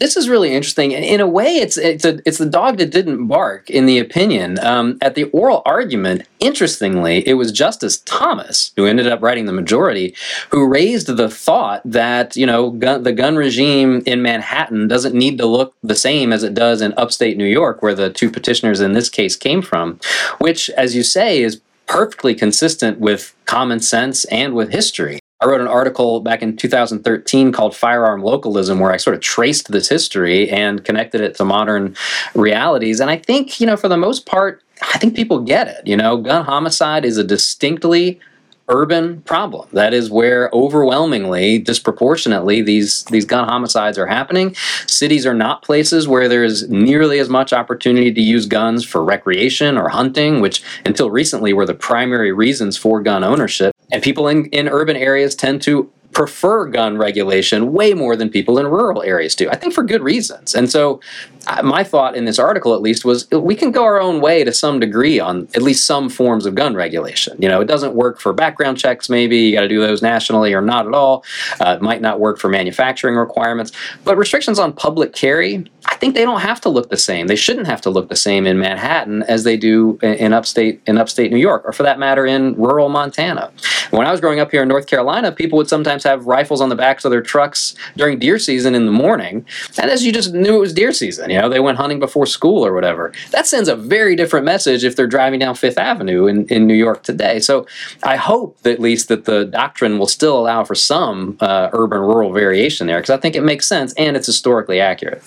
This is really interesting. In a way, it's it's a, it's the dog that didn't bark. In the opinion, um, at the oral argument, interestingly, it was Justice Thomas who ended up writing the majority, who raised the thought that you know gun, the gun regime in Manhattan doesn't need to look the same as it does in upstate New York, where the two petitioners in this case came from, which, as you say, is perfectly consistent with common sense and with history. I wrote an article back in 2013 called Firearm Localism, where I sort of traced this history and connected it to modern realities. And I think, you know, for the most part, I think people get it. You know, gun homicide is a distinctly urban problem. That is where overwhelmingly, disproportionately, these these gun homicides are happening. Cities are not places where there is nearly as much opportunity to use guns for recreation or hunting, which until recently were the primary reasons for gun ownership. And people in, in urban areas tend to prefer gun regulation way more than people in rural areas do. I think for good reasons. And so, uh, my thought in this article, at least, was we can go our own way to some degree on at least some forms of gun regulation. You know, it doesn't work for background checks, maybe you got to do those nationally or not at all. Uh, it might not work for manufacturing requirements, but restrictions on public carry, think they don't have to look the same. They shouldn't have to look the same in Manhattan as they do in upstate in upstate New York, or for that matter, in rural Montana. When I was growing up here in North Carolina, people would sometimes have rifles on the backs of their trucks during deer season in the morning, and as you just knew it was deer season, you know, they went hunting before school or whatever. That sends a very different message if they're driving down Fifth Avenue in, in New York today. So I hope at least that the doctrine will still allow for some uh, urban rural variation there because I think it makes sense and it's historically accurate.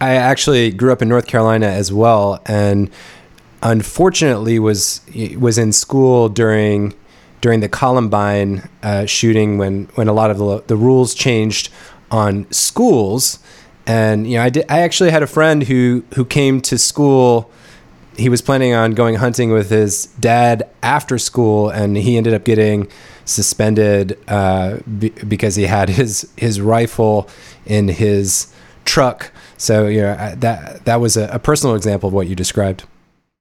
I actually grew up in North Carolina as well, and unfortunately was was in school during during the Columbine uh, shooting when when a lot of the, the rules changed on schools. And you know, I did. I actually had a friend who who came to school. He was planning on going hunting with his dad after school, and he ended up getting suspended uh, because he had his his rifle in his truck. So know that that was a, a personal example of what you described.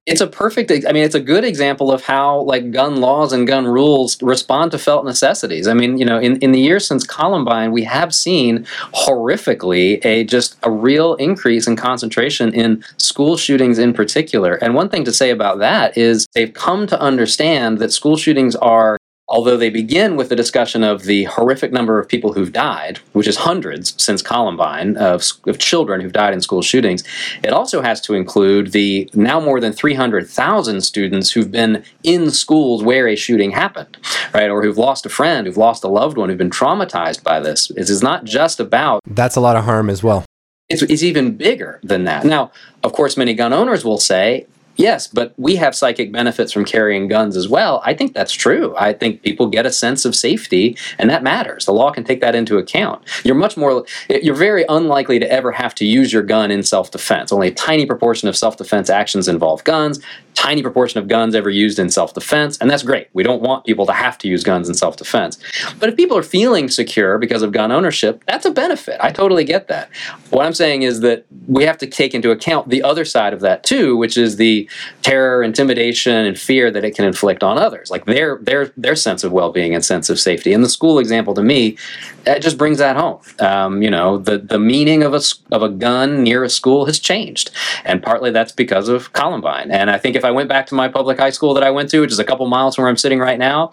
It's a perfect i mean it's a good example of how like gun laws and gun rules respond to felt necessities. I mean you know in, in the years since columbine we have seen horrifically a just a real increase in concentration in school shootings in particular. And one thing to say about that is they've come to understand that school shootings are although they begin with the discussion of the horrific number of people who've died, which is hundreds since Columbine of, of, children who've died in school shootings, it also has to include the now more than 300,000 students who've been in schools where a shooting happened, right? Or who've lost a friend, who've lost a loved one, who've been traumatized by this. It is not just about.
That's a lot of harm as well.
It's, it's even bigger than that. Now, of course, many gun owners will say, Yes, but we have psychic benefits from carrying guns as well. I think that's true. I think people get a sense of safety, and that matters. The law can take that into account. You're much more, you're very unlikely to ever have to use your gun in self defense. Only a tiny proportion of self defense actions involve guns tiny proportion of guns ever used in self defense, and that's great. We don't want people to have to use guns in self defense. But if people are feeling secure because of gun ownership, that's a benefit. I totally get that. What I'm saying is that we have to take into account the other side of that too, which is the terror, intimidation, and fear that it can inflict on others, like their their their sense of well being and sense of safety. And the school example to me, that just brings that home. Um, you know, the the meaning of a of a gun near a school has changed, and partly that's because of Columbine. And I think if I went back to my public high school that I went to, which is a couple miles from where I'm sitting right now,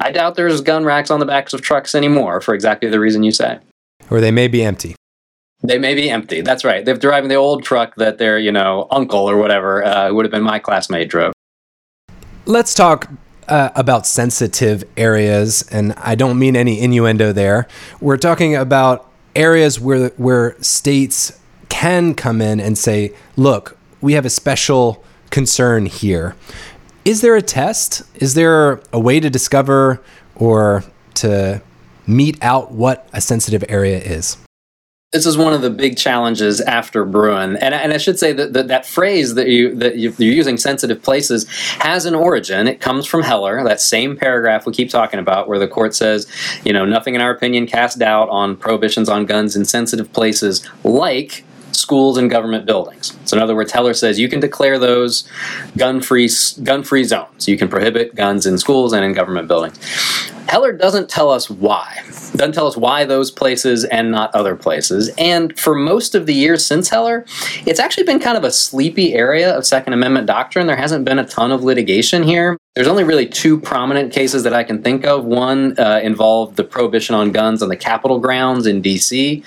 I doubt there's gun racks on the backs of trucks anymore for exactly the reason you say.
Or they may be empty.
They may be empty. That's right. They're driving the old truck that their, you know, uncle or whatever uh, would have been my classmate drove.
Let's talk uh, about sensitive areas, and I don't mean any innuendo there. We're talking about areas where where states can come in and say, "Look, we have a special concern here. Is there a test? Is there a way to discover or to mete out what a sensitive area is?
This is one of the big challenges after Bruen, and, and I should say that, that that phrase that you that you're using, sensitive places, has an origin. It comes from Heller, that same paragraph we keep talking about, where the court says, you know, nothing in our opinion casts doubt on prohibitions on guns in sensitive places, like schools and government buildings. So in other words, Heller says you can declare those gun-free gun-free zones. You can prohibit guns in schools and in government buildings. Heller doesn't tell us why. Doesn't tell us why those places and not other places. And for most of the years since Heller, it's actually been kind of a sleepy area of Second Amendment doctrine. There hasn't been a ton of litigation here. There's only really two prominent cases that I can think of. One uh, involved the prohibition on guns on the Capitol grounds in D.C.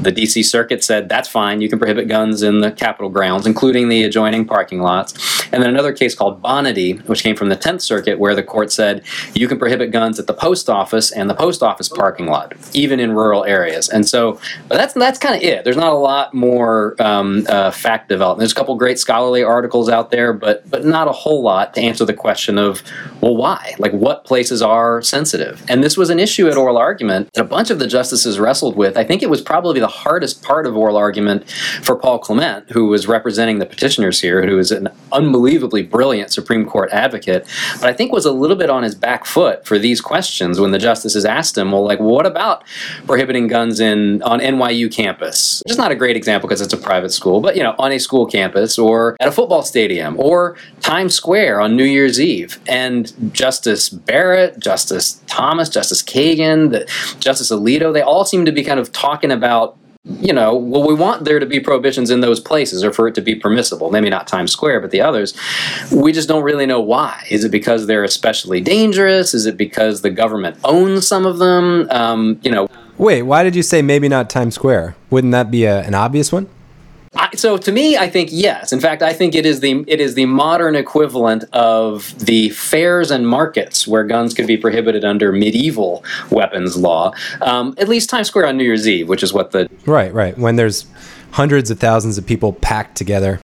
The D.C. Circuit said that's fine, you can prohibit guns in the Capitol grounds, including the adjoining parking lots. And then another case called Bonidy, which came from the 10th Circuit, where the court said you can prohibit guns at the post office and the post office parking lot, even in rural areas. And so that's that's kind of it. There's not a lot more um, uh, fact development. There's a couple great scholarly articles out there, but but not a whole lot to answer the question of of, well, why? Like, what places are sensitive? And this was an issue at oral argument that a bunch of the justices wrestled with. I think it was probably the hardest part of oral argument for Paul Clement, who was representing the petitioners here, who is an unbelievably brilliant Supreme Court advocate, but I think was a little bit on his back foot for these questions when the justices asked him, well, like, what about prohibiting guns in on NYU campus? Which is not a great example because it's a private school, but you know, on a school campus or at a football stadium or Times Square on New Year's Eve and Justice Barrett, Justice Thomas, Justice Kagan, the, Justice Alito, they all seem to be kind of talking about you know, well, we want there to be prohibitions in those places or for it to be permissible. Maybe not Times Square, but the others. We just don't really know why. Is it because they're especially dangerous? Is it because the government owns some of them? Um, you know.
Wait, why did you say maybe not Times Square? Wouldn't that be a, an obvious one?
So to me, I think yes. In fact, I think it is the it is the modern equivalent of the fairs and markets where guns could be prohibited under medieval weapons law. Um, at least Times Square on New Year's Eve, which is what the
right right when there's hundreds of thousands of people packed together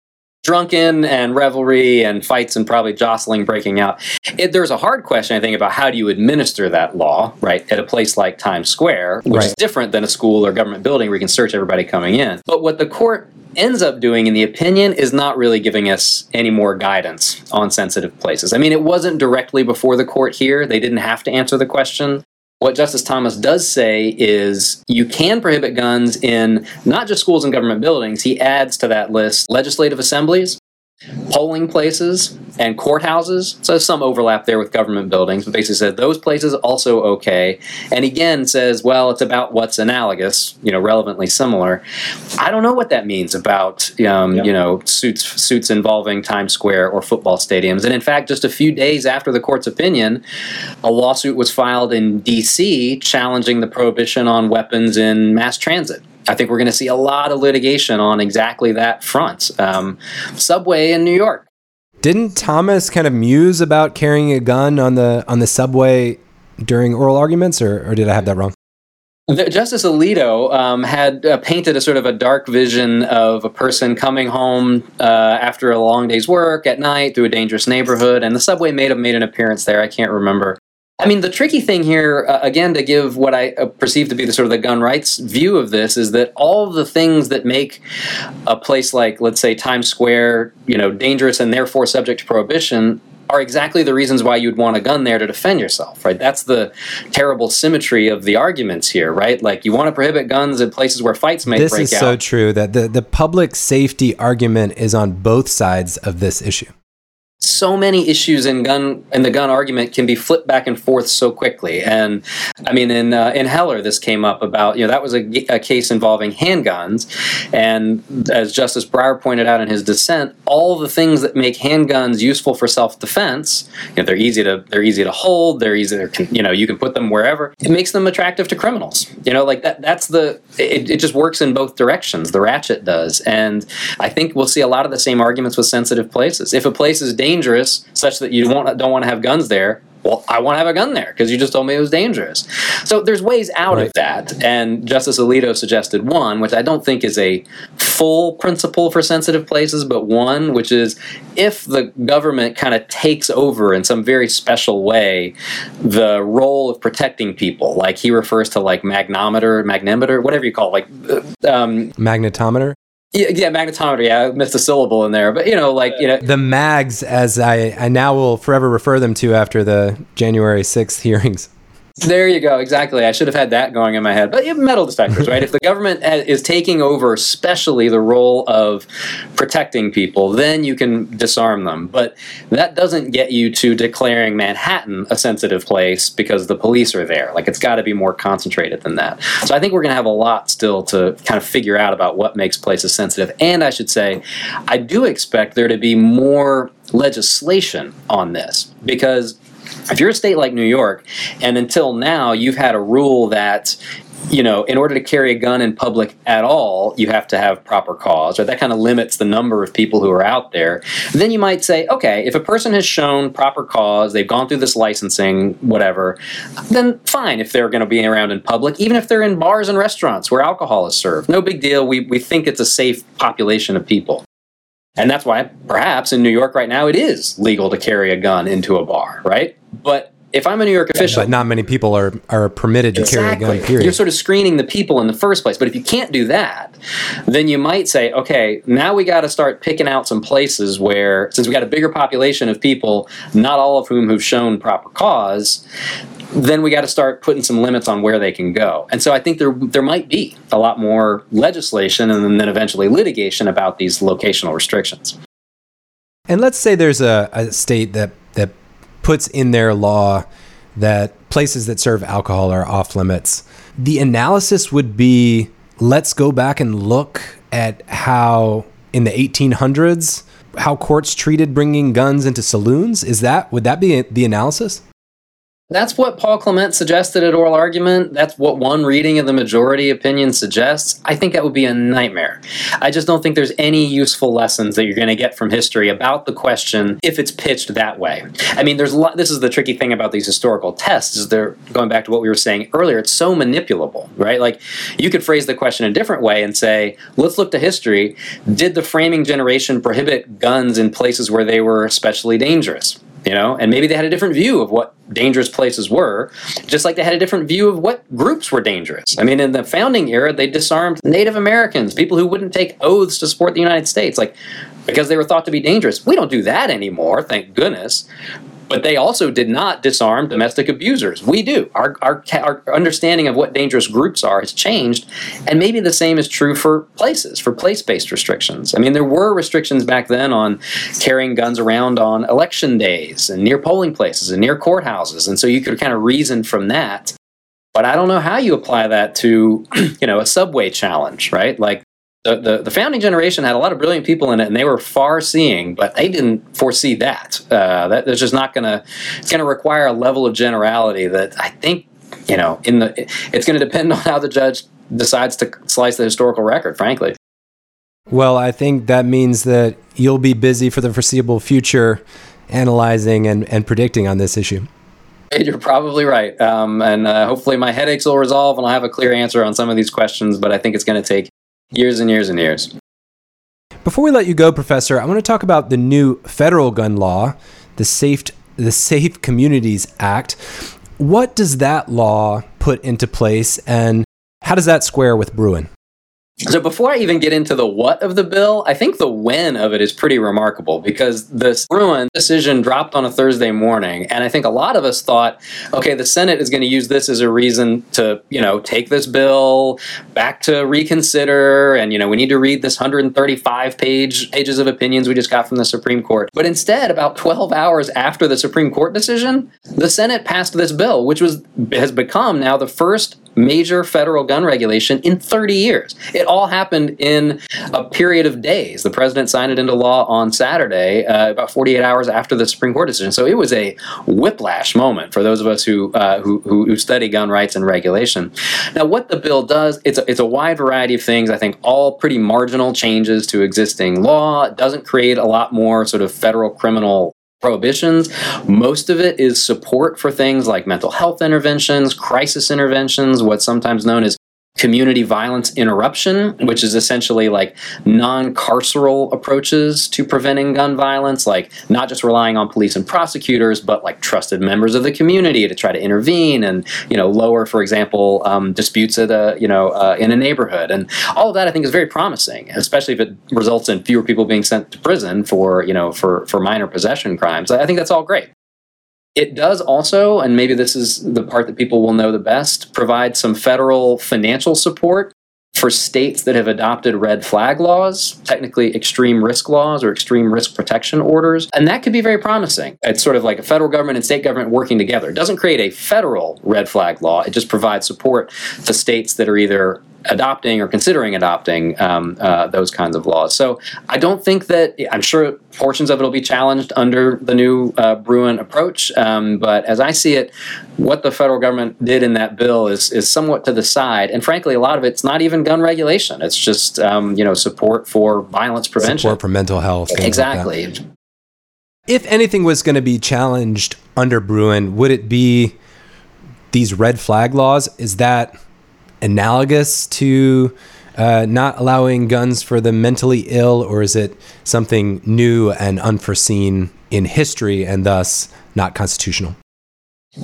drunken and revelry and fights and probably jostling breaking out. It, there's a hard question, I think, about how do you administer that law, right, at a place like Times Square, which right. is different than a school or government building where you can search everybody coming in. But what the court ends up doing in the opinion is not really giving us any more guidance on sensitive places. I mean, it wasn't directly before the court here, they didn't have to answer the question. What Justice Thomas does say is you can prohibit guns in not just schools and government buildings. He adds to that list legislative assemblies, polling places and courthouses. So some overlap there with government buildings, but basically said those places also okay. And again says, well, it's about what's analogous, you know, relevantly similar. I don't know what that means about um, you know suits suits involving Times Square or football stadiums. And in fact, just a few days after the court's opinion, a lawsuit was filed in D.C. challenging the prohibition on weapons in mass transit. I think we're going to see a lot of litigation on exactly that front. Um, subway in New York.
Didn't Thomas kind of muse about carrying a gun on the on the subway during oral arguments, or, or did I have that wrong?
The, Justice Alito um, had uh, painted a sort of a dark vision of a person coming home uh, after a long day's work at night through a dangerous neighborhood, and the subway may have made an appearance there. I can't remember. I mean, the tricky thing here, uh, again, to give what I uh, perceive to be the sort of the gun rights view of this, is that all the things that make a place like, let's say, Times Square, you know, dangerous and therefore subject to prohibition are exactly the reasons why you'd want a gun there to defend yourself, right? That's the terrible symmetry of the arguments here, right? Like you want to prohibit guns in places where fights may
this
break out.
This is so true that the, the public safety argument is on both sides of this issue
so many issues in gun in the gun argument can be flipped back and forth so quickly. And I mean, in uh, in Heller, this came up about you know that was a, a, case involving handguns, and as Justice Breyer pointed out in his dissent, all the things that make handguns useful for self defense, you know, they're easy to they're easy to hold, they're easy to you know you can put them wherever. It makes them attractive to criminals. You know, like that. That's the it, it just works in both directions. The ratchet does, and I think we'll see a lot of the same arguments with sensitive places. If a place is dangerous dangerous such that you don't, don't want to have guns there, well, I want to have a gun there because you just told me it was dangerous. So there's ways out right. of that. And Justice Alito suggested one, which I don't think is a full principle for sensitive places, but one, which is if the government kind of takes over in some very special way the role of protecting people, like he refers to like magnometer, magnemeter, whatever you call it, like
uh, um, magnetometer.
Yeah, yeah, magnetometer. Yeah, I missed a syllable in there, but you know, like you know,
the mags, as I I now will forever refer them to after the January sixth hearings.
There you go. Exactly. I should have had that going in my head. But metal detectors, right? if the government is taking over, especially the role of protecting people, then you can disarm them. But that doesn't get you to declaring Manhattan a sensitive place because the police are there. Like it's got to be more concentrated than that. So I think we're going to have a lot still to kind of figure out about what makes places sensitive. And I should say, I do expect there to be more legislation on this because if you're a state like New York, and until now you've had a rule that you know, in order to carry a gun in public at all, you have to have proper cause, or that kind of limits the number of people who are out there. Then you might say, okay, if a person has shown proper cause, they've gone through this licensing, whatever, then fine if they're going to be around in public, even if they're in bars and restaurants where alcohol is served. No big deal. We, we think it's a safe population of people. And that's why perhaps in New York right now it is legal to carry a gun into a bar, right? But if I'm a New York official,
but not many people are are permitted to exactly. carry a gun. Period.
You're sort of screening the people in the first place. But if you can't do that, then you might say, okay, now we got to start picking out some places where, since we got a bigger population of people, not all of whom have shown proper cause, then we got to start putting some limits on where they can go. And so I think there there might be a lot more legislation and then eventually litigation about these locational restrictions.
And let's say there's a, a state that that puts in their law that places that serve alcohol are off limits. The analysis would be let's go back and look at how in the 1800s how courts treated bringing guns into saloons? Is that would that be the analysis?
That's what Paul Clement suggested at oral argument. That's what one reading of the majority opinion suggests. I think that would be a nightmare. I just don't think there's any useful lessons that you're going to get from history about the question if it's pitched that way. I mean, there's. This is the tricky thing about these historical tests. Is they're going back to what we were saying earlier. It's so manipulable, right? Like you could phrase the question a different way and say, let's look to history. Did the framing generation prohibit guns in places where they were especially dangerous? You know? And maybe they had a different view of what dangerous places were just like they had a different view of what groups were dangerous. I mean in the founding era they disarmed native americans people who wouldn't take oaths to support the united states. Like because they were thought to be dangerous. We don't do that anymore thank goodness but they also did not disarm domestic abusers. We do. Our, our, our, understanding of what dangerous groups are has changed, and maybe the same is true for places, for place based restrictions. I mean, there were restrictions back then on carrying guns around on election days and near polling places and near courthouses, and so you could kind of reason from that. But I don't know how you apply that to, you know, a subway challenge, right? Like the, the, the, founding generation had a lot of brilliant people in it and they were far seeing but they didn't foresee that. Uh, that there's just not gonna it's gonna require a level of generality that i think you know in the it's gonna depend on how the judge decides to slice the historical record frankly.
Well i think that means that you'll be busy for the foreseeable future analyzing and, and predicting on this issue.
You're probably right. Um, and uh, hopefully my headaches will resolve and I'll have a clear answer on some of these questions, but I think it's going to take years and years and years.
Before we let you go, Professor, I want to talk about the new federal gun law, the Safe, the Safe Communities Act. What does that law put into place, and how does that square with Bruen?
So before I even get into the what of the bill, I think the when of it is pretty remarkable because this Bruen decision dropped on a Thursday morning, and I think a lot of us thought, okay, the Senate is going to use this as a reason to, you know, take this bill back to reconsider, and you know, we need to read this 135 page pages of opinions we just got from the Supreme Court. But instead, about 12 hours after the Supreme Court decision, the Senate passed this bill, which was has become now the first major federal gun regulation in 30 years. It all happened in a period of days. The president signed it into law on Saturday, uh, about 48 hours after the Supreme Court decision. So it was a whiplash moment for those of us who, uh, who, who, study gun rights and regulation. Now, what the bill does, it's a, it's a wide variety of things. I think all pretty marginal changes to existing law. It doesn't create a lot more sort of federal criminal prohibitions. Most of it is support for things like mental health interventions, crisis interventions, what's sometimes known as community violence interruption, which is essentially like non carceral approaches to preventing gun violence, like not just relying on police and prosecutors, but like trusted members of the community to try to intervene and you know lower, for example, um, disputes at a you know uh, in a neighborhood, and all of that I think is very promising, especially if it results in fewer people being sent to prison for you know for for minor possession crimes. I think that's all great. It does also, and maybe this is the part that people will know the best, provide some federal financial support for states that have adopted red flag laws, technically extreme risk laws or extreme risk protection orders. And that could be very promising. It's sort of like a federal government and state government working together. It doesn't create a federal red flag law, it just provides support to states that are either adopting or considering adopting um, uh, those kinds of laws. So I don't think that I'm sure portions of it will be challenged under the new uh, Bruen approach. Um, but as I see it, what the federal government did in that bill is is somewhat to the side, and frankly, a lot of it's not even gun regulation. It's just um, you know support for violence prevention,
support for mental health,
exactly.
Like if anything was going to be challenged under Bruen, would it be these red flag laws? Is that analogous to uh, not allowing guns for the mentally ill, or is it something new and unforeseen in history and thus not constitutional?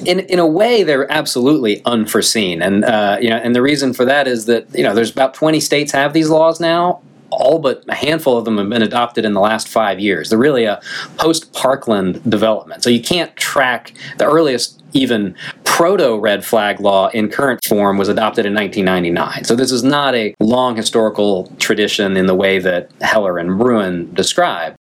In in a way, they're absolutely unforeseen, and uh, you know, and the reason for that is that you know, there's about 20 states have these laws now, all but a handful of them have been adopted in the last five years. They're really a post Parkland development. So you can't track the earliest even proto red flag law in current form was adopted in 1999. So this is not a long historical tradition in the way that Heller and Bruen describe.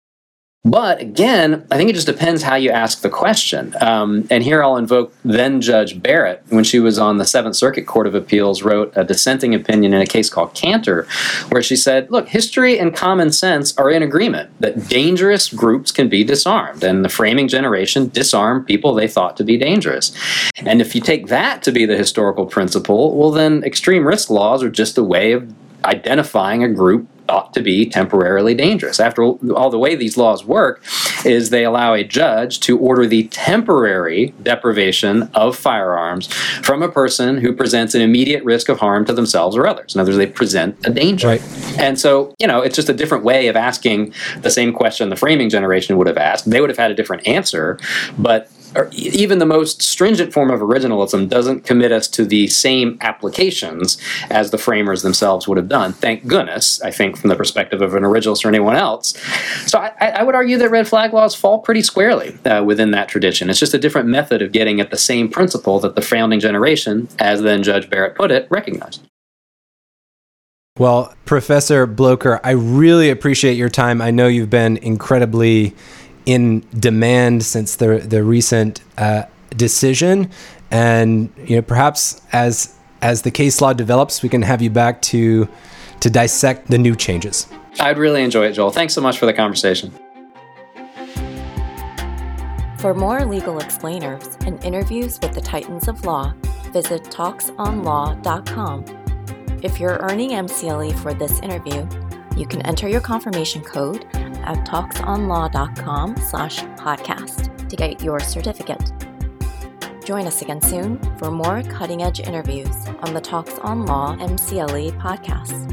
But again, I think it just depends how you ask the question. Um, and here I'll invoke then Judge Barrett, when she was on the Seventh Circuit Court of Appeals, wrote a dissenting opinion in a case called Kanter, where she said, Look, history and common sense are in agreement that dangerous groups can be disarmed. And the framing generation disarmed people they thought to be dangerous. And if you take that to be the historical principle, well, then extreme risk laws are just a way of identifying a group thought to be temporarily dangerous. After all, the way these laws work is they allow a judge to order the temporary deprivation of firearms from a person who presents an immediate risk of harm to themselves or others. In other words, they present a danger.
Right.
And so, you know, it's just a different way of asking the same question the framing generation would have asked. They would have had a different answer, but or even the most stringent form of originalism doesn't commit us to the same applications as the framers themselves would have done. Thank goodness, I think, from the perspective of an originalist or anyone else. So I, I would argue that red flag laws fall pretty squarely uh, within that tradition. It's just a different method of getting at the same principle that the founding generation, as then Judge Barrett put it, recognized.
Well, Professor Blocher, I really appreciate your time. I know you've been incredibly in demand since the the recent uh, decision, and you know perhaps as as the case law develops, we can have you back to to dissect the new changes.
I'd really enjoy it, Joel. Thanks so much for the conversation.
For more legal explainers and interviews with the titans of law, visit talksonlaw.com. If you're earning MCLE for this interview, you can enter your confirmation code at talksonlaw.com slash podcast to get your certificate. Join us again soon for more cutting edge interviews on the Talks on Law MCLE podcast.